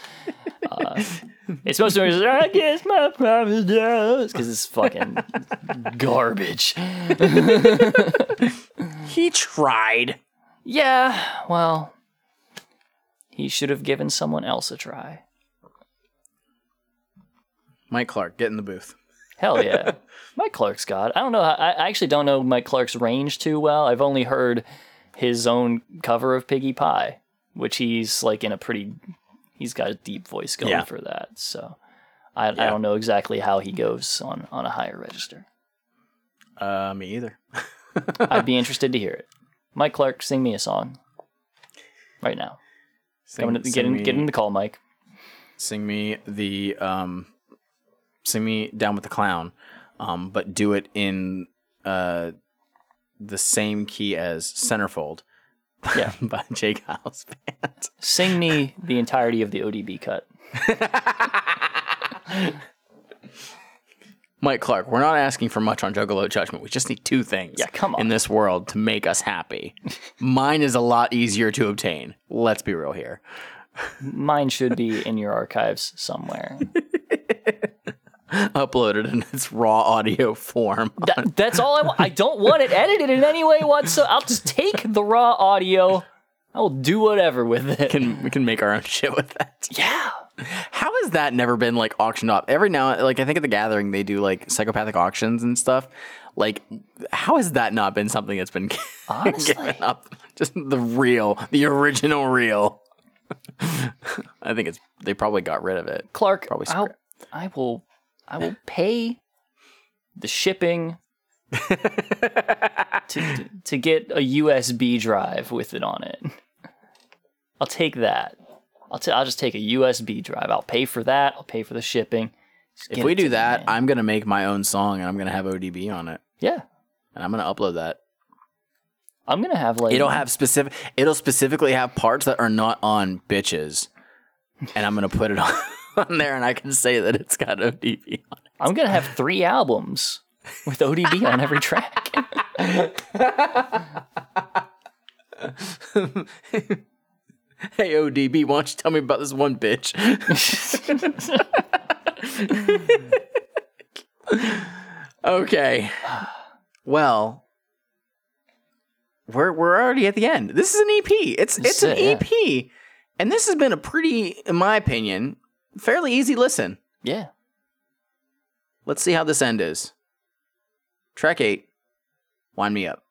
Uh, it's supposed to be "I guess my promise does" because it's fucking garbage. he tried. Yeah, well, he should have given someone else a try. Mike Clark, get in the booth. Hell yeah. Mike Clark's got. I don't know. I, I actually don't know Mike Clark's range too well. I've only heard his own cover of Piggy Pie, which he's like in a pretty. He's got a deep voice going Yeah. for that. So I, I don't know exactly how he goes on on a higher register. Uh, me either. I'd be interested to hear it. Mike Clark, sing me a song right now. Sing- Coming to, get in, me- get in the call, Mike. Sing me the um, sing me down with the clown, um, but do it in uh the same key as Centerfold. Yeah. by J. Geils Band. Sing me the entirety of the ODB cut. Mike Clark, we're not asking for much on Juggalo Judgment. We just need two things yeah, come on. in this world to make us happy. Mine is a lot easier to obtain. Let's be real here. Mine should be in your archives somewhere. Uploaded in its raw audio form. That, that's all I want. I don't want it edited in any way whatsoever. I'll just take the raw audio, I will do whatever with it. Can we can make our own shit with that? Yeah. How has that never been like auctioned off? Every now, like I think at the gathering they do like psychopathic auctions and stuff. Like, how has that not been something that's been Honestly. given up? Just the real, the original real. I think it's they probably got rid of it. Clark, Probably I'll. I will I will pay the shipping to, to get a USB drive with it on it. I'll take that. I'll t- I'll just take a USB drive. I'll pay for that. I'll pay for the shipping. If we do that. I'm gonna make my own song and I'm gonna have ODB on it, yeah, and I'm gonna upload that. I'm gonna have like It'll have specific. It'll specifically have parts that are not on bitches, and I'm gonna put it on, on there, and I can say that it's got ODB on it. I'm gonna have three albums with ODB on every track. Hey ODB, why don't you tell me about this one bitch? okay. Well, we're we're already at the end. This is an EP. It's it's an. EP, and this has been a pretty, in my opinion, fairly easy listen. yeah. Let's see how this end is. Track eight. Wind me up.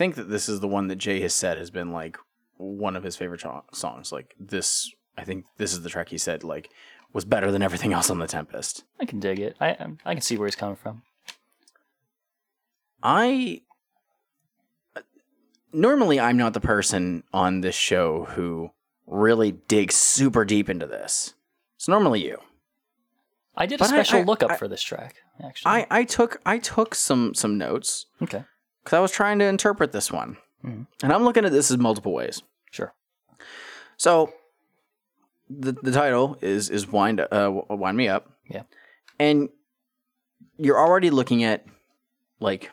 Think that this is the one that Jay has said has been like one of his favorite songs. Like this, I think this is the track he said like was better than everything else on the Tempest. I can dig it. I um, I'm- can see where he's coming from. I normally I'm not the person on this show who really digs super deep into this. It's normally you. I did a But I- special I- lookup I- for this track. Actually, I, I took I took some some notes okay, because I was trying to interpret this one, Mhm. and I'm looking at this as multiple ways. sure. So, the the title is is wind uh wind me up. Yeah. and you're already looking at like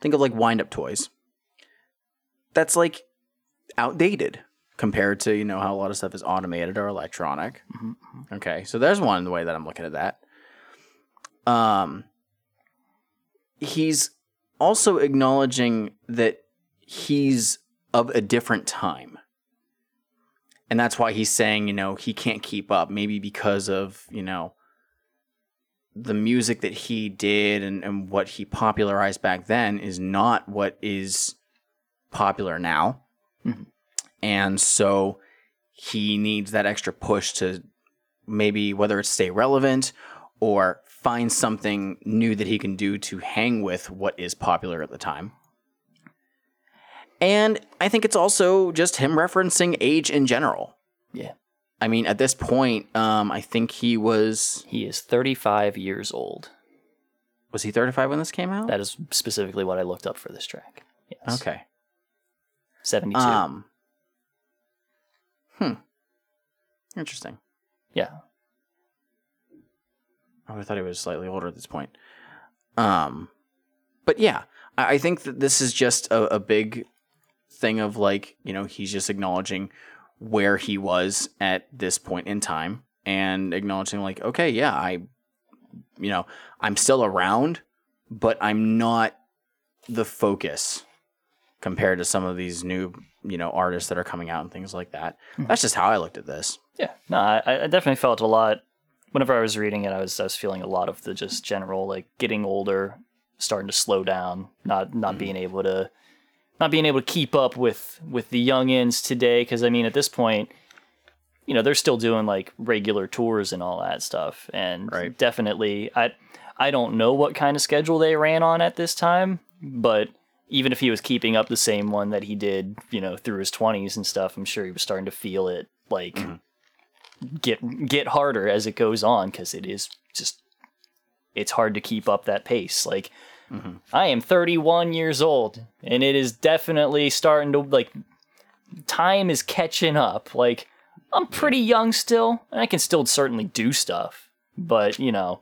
think of like wind up toys. That's like outdated compared to you know how a lot of stuff is automated or electronic. Okay, so there's one way that I'm looking at that. Um, he's also acknowledging that he's of a different time. And that's why he's saying, you know, he can't keep up, maybe because of, you know, the music that he did and, and what he popularized back then is not what is popular now. Mhm. And so he needs that extra push to maybe whether it's stay relevant or find something new that he can do to hang with what is popular at the time. And I think it's also just him referencing age in general. Yeah, I mean, at this point, um, I think he was he is 35 years old. was he 35 when this came out? That is specifically what I looked up for this track. Yes. okay. 72. Um. Hmm. Interesting. yeah. I would have thought he was slightly older at this point. Um, but yeah, I, I think that this is just a, a big thing of like, you know, he's just acknowledging where he was at this point in time and acknowledging like, okay, yeah, I, you know, I'm still around, but I'm not the focus compared to some of these new, you know, artists that are coming out and things like that. That's just how I looked at this. Yeah, no, I, I definitely felt a lot. Whenever I was reading it, I was I was feeling a lot of the just general like getting older, starting to slow down, not not mm-hmm. being able to, not being able to keep up with with the youngins today. Because I mean, at this point, you know, they're still doing like regular tours and all that stuff, and definitely, I I don't know what kind of schedule they ran on at this time, but even if he was keeping up the same one that he did, you know, through his twenties and stuff, I'm sure he was starting to feel it like mm-hmm. Get get harder as it goes on because it is just it's hard to keep up that pace. Like mm-hmm. I am 31 years old and it is definitely starting to like time is catching up. Like I'm pretty young still and I can still certainly do stuff, but you know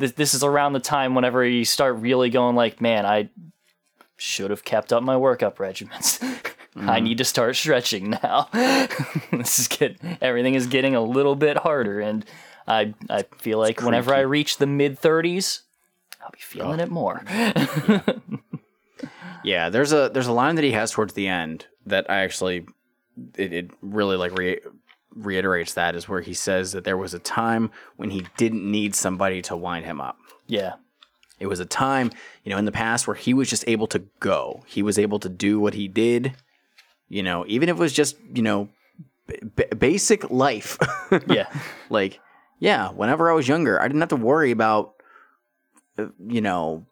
this this is around the time whenever you start really going like, man, I should have kept up my workup regimens. I mm-hmm. need to start stretching now. this is get everything is getting a little bit harder, and I I feel like whenever I reach the mid thirties, I'll be feeling it more. Yeah, there's a there's a line that he has towards the end that I actually it, it really like re- reiterates that is where he says that there was a time when he didn't need somebody to wind him up. Yeah. It was a time, you know, in the past where he was just able to go. He was able to do what he did, you know, even if it was just, you know, b- basic life. yeah. like, yeah, whenever I was younger, I didn't have to worry about, uh, you know,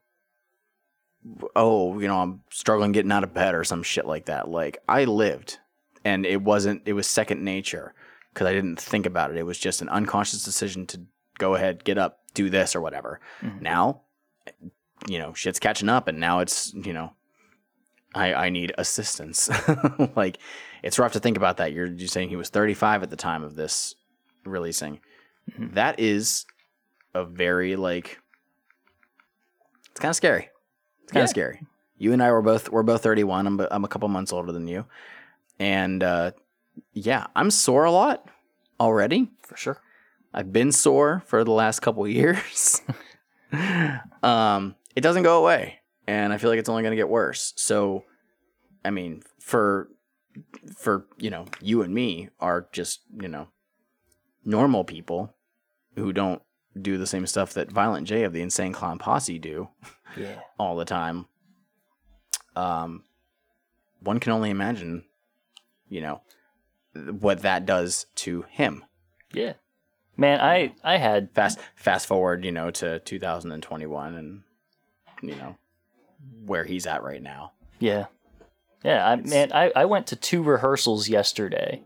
oh, you know, I'm struggling getting out of bed or some shit like that. Like, I lived and it wasn't, it was second nature because I didn't think about it. It was just an unconscious decision to go ahead, get up, do this or whatever. Now, you know, shit's catching up and now it's, you know, I, I need assistance. like, it's rough to think about that. You're, you're saying he was 35 at the time of this releasing. That is a very, like, it's kind of scary. It's kind of Yeah. scary. You and I were both, we're both 31. I'm, I'm a couple months older than you. And, uh, yeah, I'm sore a lot already. For sure. I've been sore for the last couple years. um, it doesn't go away, and I feel like it's only going to get worse. So, I mean, for for you know, you and me are just you know normal people who don't do the same stuff that Violent J of the Insane Clown Posse do Yeah. all the time. Um, one can only imagine, you know, what that does to him. Yeah. Man, I I had fast fast forward, you know, to 2021 and you know where he's at right now. Yeah. Yeah, I man, I, I went to two rehearsals yesterday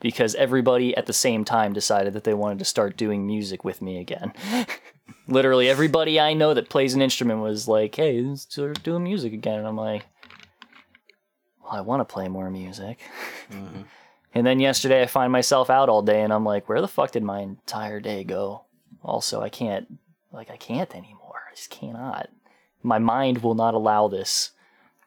because everybody at the same time decided that they wanted to start doing music with me again. Literally everybody I know that plays an instrument was like, "Hey, let's start doing music again." And I'm like, "Well, I want to play more music." Mm-hmm. And then yesterday I find myself out all day and I'm like, "Where the fuck did my entire day go?" Also, I can't like I can't anymore. I just cannot. My mind will not allow this.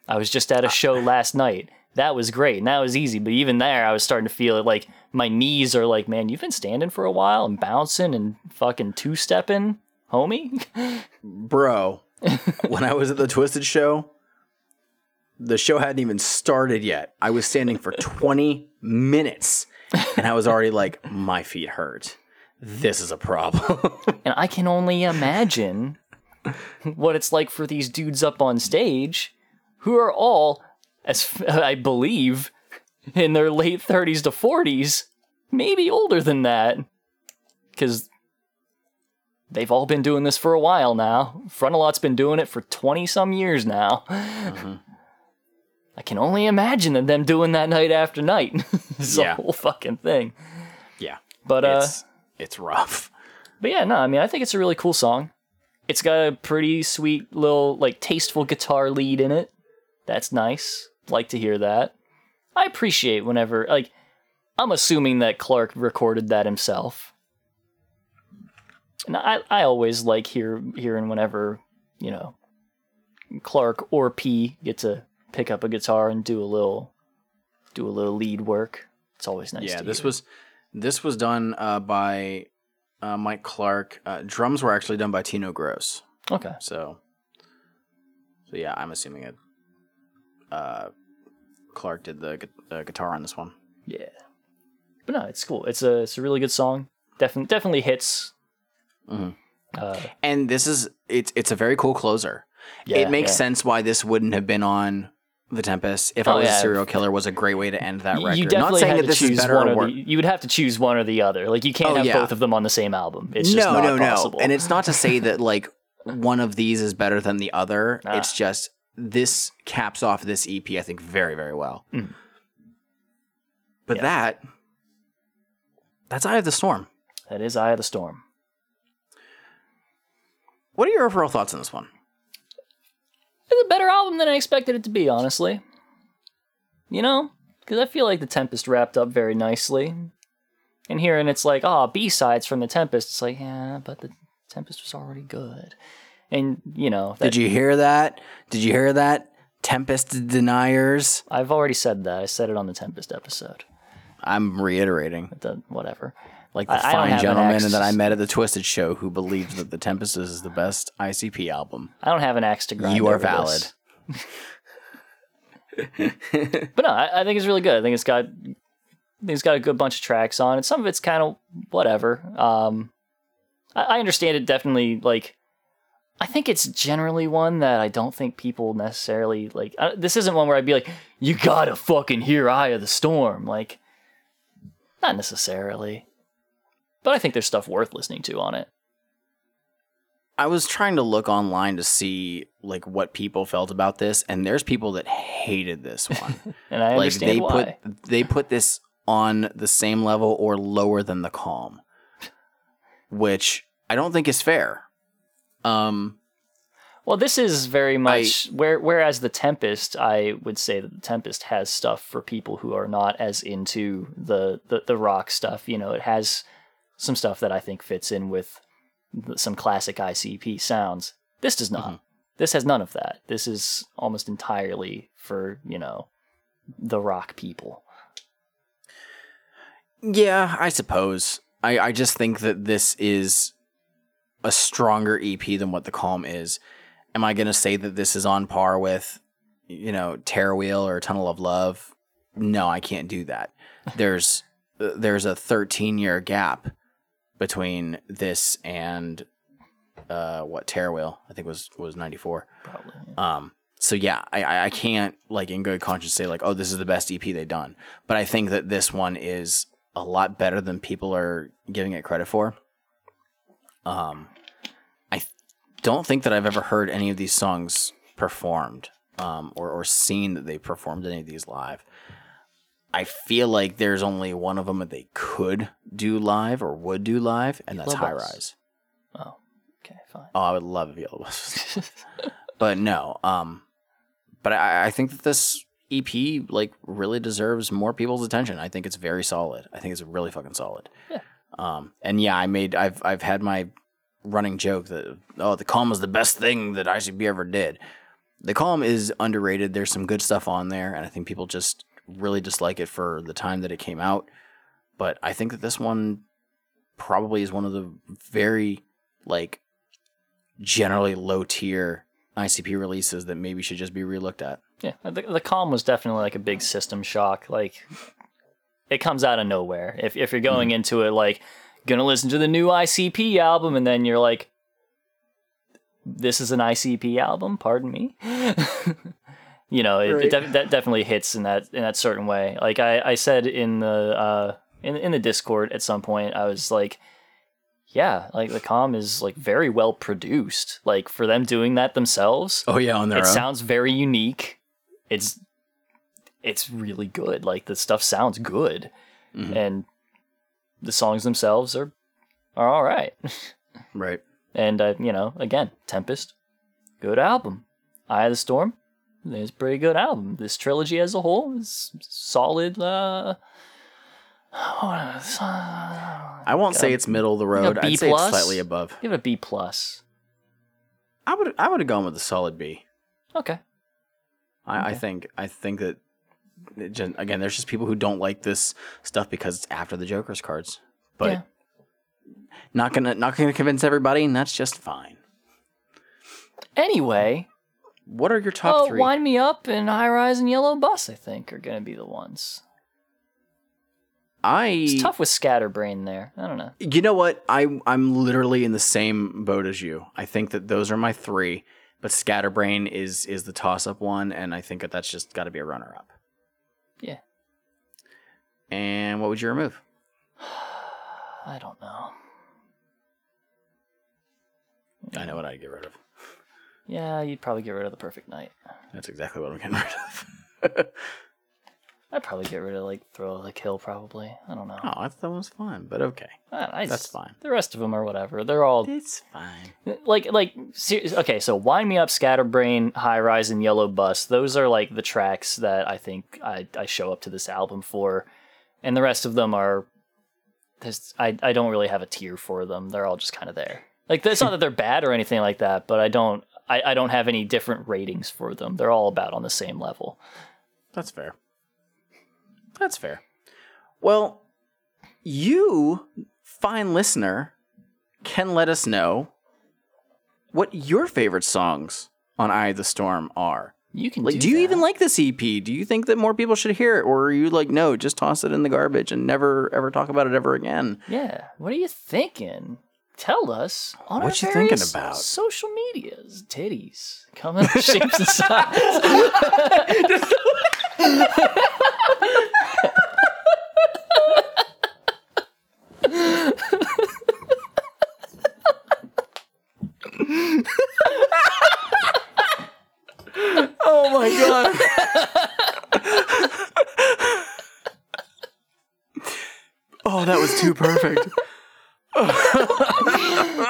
I was just at a show last night. That was great and that was easy, but even there I was starting to feel it like my knees are like, man, you've been standing for a while and bouncing and fucking two stepping, homie. Bro, when I was at the Twisted show, the show hadn't even started yet. I was standing for 20 minutes and I was already like, my feet hurt. This is a problem. and I can only imagine what it's like for these dudes up on stage who are all, as I believe, in their late 30s to 40s, maybe older than that. Because they've all been doing this for a while now. Frontalot's been doing it for 20 some years now. I can only imagine them doing that night after night. it's Yeah. a whole fucking thing. yeah. But uh it's, it's rough. but yeah, no, I mean, I think it's a really cool song. It's got a pretty sweet little, like, tasteful guitar lead in it. That's nice. Like to hear that. I appreciate whenever, like, I'm assuming that Clark recorded that himself. And I, I always like hear hearing whenever, you know, Clark or P get to pick up a guitar and do a little, do a little lead work. It's always nice. yeah, to this hear. was this was done uh, by uh, Mike Clark. Uh, drums were actually done by Tino Gross. Okay. So So yeah, I'm assuming it. Uh, Clark did the gu- uh, guitar on this one. Yeah. But no, it's cool. It's a it's a really good song. Definitely definitely hits. Mhm. Uh, And this is it's it's a very cool closer. Yeah, it makes yeah. sense why this wouldn't have been on the Tempest. If I Oh, was yeah. a serial killer, was a great way to end that record. you Not definitely saying had that to this choose is better one or or worse. the. You would have to choose one or the other. Like you can't Oh, have yeah. both of them on the same album. It's just no, not no, possible. no. And it's not to say that like one of these is better than the other. It's just this caps off this EP, I think, very, very well. Mm. But Yeah. that that's Eye of the Storm. that is Eye of the Storm. What are your overall thoughts on this one? It's a better album than I expected it to be, honestly. You know, because I feel like the Tempest wrapped up very nicely. And here, and it's like, ah, oh, B sides from the Tempest. It's like, yeah, but the Tempest was already good. And you know, that, Did you hear that? Did you hear that? Tempest deniers. I've already said that. I said it on the Tempest episode. I'm reiterating. It whatever. Like the I- I fine an gentleman that I met at the Twiztid Show who believes that the Tempest is the best ICP album. I don't have an axe to grind. You are valid. but no, I, I think it's really good. I think it's got, I think it's got a good bunch of tracks on it. Some of it's kind of whatever. Um, I, I understand it definitely. Like, I think it's generally one that I don't think people necessarily like. I, this isn't one where I'd be like, you gotta fucking hear "Eye of the Storm." Like, not necessarily. But I think there's stuff worth listening to on it. I was trying to look online to see like what people felt about this, and there's people that hated this one. And I like understand they why. put they put this on the same level or lower than the calm, which I don't think is fair. Um, Well, this is very much where whereas the Tempest, I would say that the Tempest has stuff for people who are not as into the the, the rock stuff. You know, it has some stuff that I think fits in with some classic ICP sounds. This does not. This has none of that. This is almost entirely for you know the rock people. yeah, I suppose. I I just think that this is a stronger EP than what the calm is. Am I gonna say that this is on par with, you know, Terror Wheel or Tunnel of Love? No, I can't do that. There's uh, there's a 13 year gap between this and uh what Terror Wheel I think was was 94. Probably. Um so yeah, I I I can't like in good conscience say like oh this is the best EP they've done, but I think that this one is a lot better than people are giving it credit for. Um, I th- don't think that I've ever heard any of these songs performed, um, or or seen that they performed any of these live. I feel like there's only one of them that they could do live or would do live, and that's Yellow High Bus. Rise. Oh, okay, fine. Oh, I would love if Yellow Bus. was- but no, um, but I, I think that this EP like really deserves more people's attention. I think it's very solid. I think it's really fucking solid. Yeah. Um, and yeah, I made I've I've had my running joke that oh the calm was the best thing that ICP ever did. The calm is underrated. There's some good stuff on there, and I think people just really dislike it for the time that it came out. But I think that this one probably is one of the very like generally low tier ICP releases that maybe should just be relooked at. Yeah, the, the calm was definitely like a big system shock. Like it comes out of nowhere. If if you're going mm. into it like gonna listen to the new ICP album and then you're like this is an ICP album, pardon me. you know, it, it def- that definitely hits in that in that certain way. Like I, I said in the uh in in the Discord at some point, I was like yeah, like the calm is like very well produced. Like for them doing that themselves, Oh yeah, on their own it own. sounds very unique. It's it's really good. Like the stuff sounds good, Mhm. and the songs themselves are are all right. right. And uh, you know, again, Tempest, good album. Eye of the Storm, I think it's a pretty good album. This trilogy as a whole is solid. Uh, I won't say Um, it's middle of the road. I'd say it's slightly above. give it a B plus. I would I would have gone with a solid B. Okay. I, I think I think that it gen- again, there's just people who don't like this stuff because it's after the Joker's cards. But Yeah. not gonna not gonna convince everybody, and that's just fine. Anyway, what are your top oh, three? Wind Me Up and High Rise and Yellow Bus, I think, are going to be the ones. I It's tough with Scatterbrain there. I don't know. You know what? I I'm literally in the same boat as you. I think that those are my three, but Scatterbrain is is the toss up one, and I think that that's just got to be a runner up. Yeah. And what would you remove? I don't know. I know what I'd get rid of. Yeah, you'd probably get rid of the Perfect Night. That's exactly what I'm getting rid of. I'd probably get rid of like throw of the Kill, probably. I don't know. Oh, I thought that was fun, but okay. I, I That's just- fine. The rest of them are whatever. They're all It's fine. like like serious. Okay, so Wind Me Up, Scatterbrain, High Rise, and Yellow Bus. Those are like the tracks that I think I I show up to this album for, and the rest of them are. There's, I I don't really have a tier for them. They're all just kind of there. Like it's not that they're bad or anything like that, but I don't I, I don't have any different ratings for them. They're all about on the same level. That's fair. That's fair. Well, you, fine listener, can let us know what your favorite songs on Eye of the Storm are. You can like. do Do, you even like this EP? Do you think that more people should hear it, or are you like, no, just toss it in the garbage and never ever talk about it ever again? Yeah. What are you thinking? Tell us on What our you thinking about? social medias. Titties come in shapes and sizes. Oh my god. oh, that was too perfect.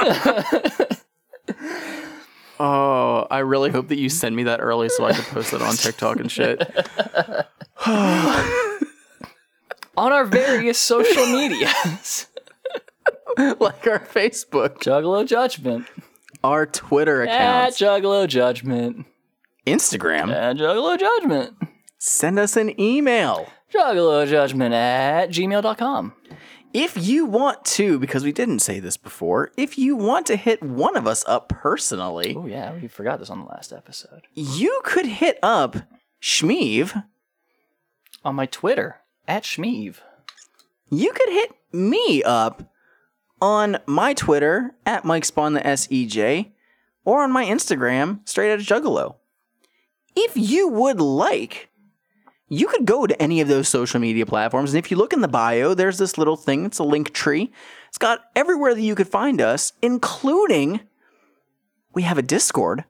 oh, I really hope that you send me that early so I can post it on TikTok and shit. on our various social medias. like our Facebook, Juggalo Judgment, our Twitter at accounts, Juggalo Judgment, Instagram. at Juggalo Judgment, Send us an email. Juggalo Judgment at gmail.com. If you want to, because we didn't say this before, if you want to hit one of us up personally, Oh, yeah, we forgot this on the last episode. you could hit up Shmeev. On my Twitter, at Shmeev. You could hit me up on my Twitter at Mike Spawn the SEJ or on my Instagram, straight out of Juggalo. If you would like, you could go to any of those social media platforms, and if you look in the bio, there's this little thing. It's a link tree. It's got everywhere that you could find us, including we have a Discord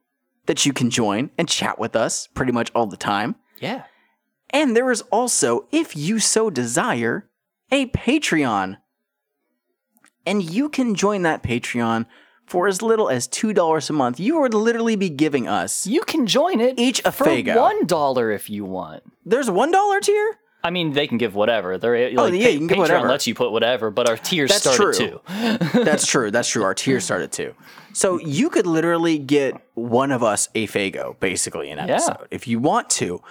that you can join and chat with us pretty much all the time. Yeah. And there is also, if you so desire, a Patreon. And you can join that Patreon for as little as $2 a month. You would literally be giving us You can join it each a for Faygo. $1 if you want. There's a $1 tier? I mean, they can give whatever. They're like, Oh, yeah, you can give Patreon whatever. lets you put whatever, but our tiers That's start true. at two. That's true. That's true. Our tier started too. So you could literally get one of us a Faygo, basically, an episode, if you want to.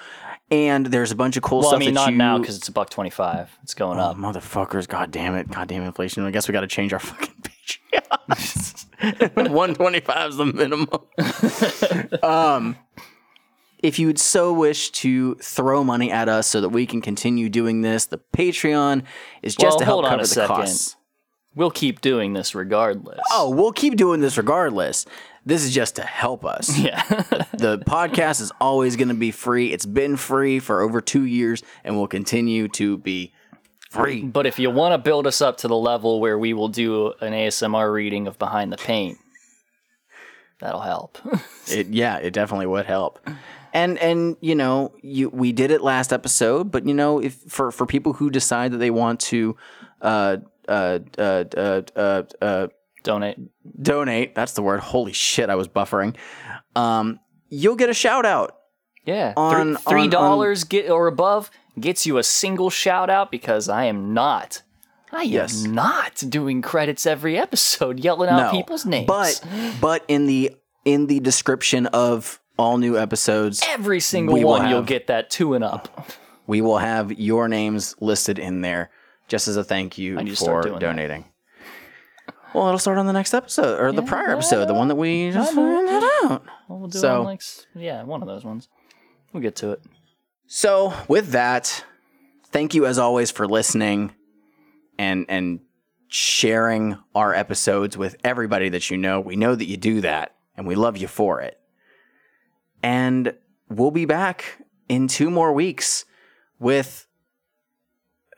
And there's a bunch of cool stuff. Well, I stuff mean, that not you... now because it's a buck twenty-five. It's going Oh, up. motherfuckers! God damn it! God damn inflation! I guess we got to change our fucking Patreon. One twenty five is the minimum. um, if you would so wish to throw money at us so that we can continue doing this, the Patreon is just Well, to help hold on cover a the second. costs. We'll keep doing this regardless. Oh, we'll keep doing this regardless. This is just to help us. Yeah. the podcast is always going to be free. It's been free for over two years and will continue to be free. But if you want to build us up to the level where we will do an ASMR reading of Behind the Paint, that'll help. It yeah, it definitely would help. And and you know, you we did it last episode, but you know, if for for people who decide that they want to uh uh uh uh uh, uh Donate. donate, that's the word. Holy shit, I was buffering. Um you'll get a shout out. Yeah. On- Three- dollars get or above gets you a single shout out because I am not. I Yes. am not doing credits every episode, yelling out people's names. But but in the in the description of all new episodes, every single one you'll get that two and up. we will have your names listed in there just as a thank you I need to for doing that. donating. Well, it'll start on the next episode or the prior episode, the one that we just found out. Well, we'll do it So- like yeah, one of those ones. We'll get to it. So, with that, thank you as always for listening and and sharing our episodes with everybody that you know. We know that you do that and we love you for it. And we'll be back in two more weeks with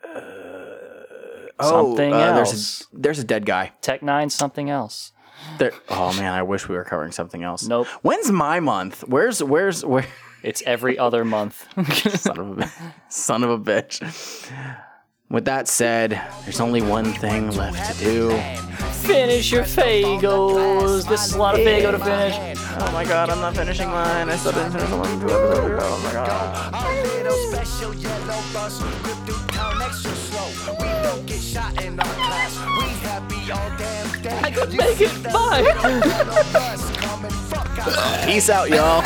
uh, oh, Something uh, There's else. a, there's a dead guy. Tech N9ne, something else. There, oh man, I wish we were covering something else. Nope. When's my month? Where's where's where? It's every other month. son of a son of a bitch. With that said, there's only one thing left to do. Finish your Faygos. This is a lot of Faygo to finish. Oh my god, I'm not finishing mine. I still didn't finish the one two episodes ago. Oh my god. Our little special yellow bus rip through town extra slow. We don't get shot in our class. We happy all damn day. I could make it. Bye. Peace out, y'all.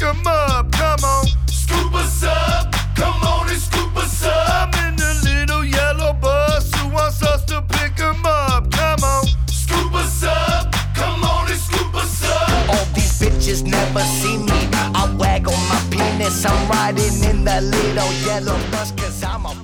Pick 'em up. Come on, scoop us up. Come on and scoop us up. I'm in the little yellow bus who wants us to pick 'em up. Come on, scoop us up. Come on and scoop us up. All these bitches never see me. I wag on my penis. I'm riding in the little yellow bus cause I'm a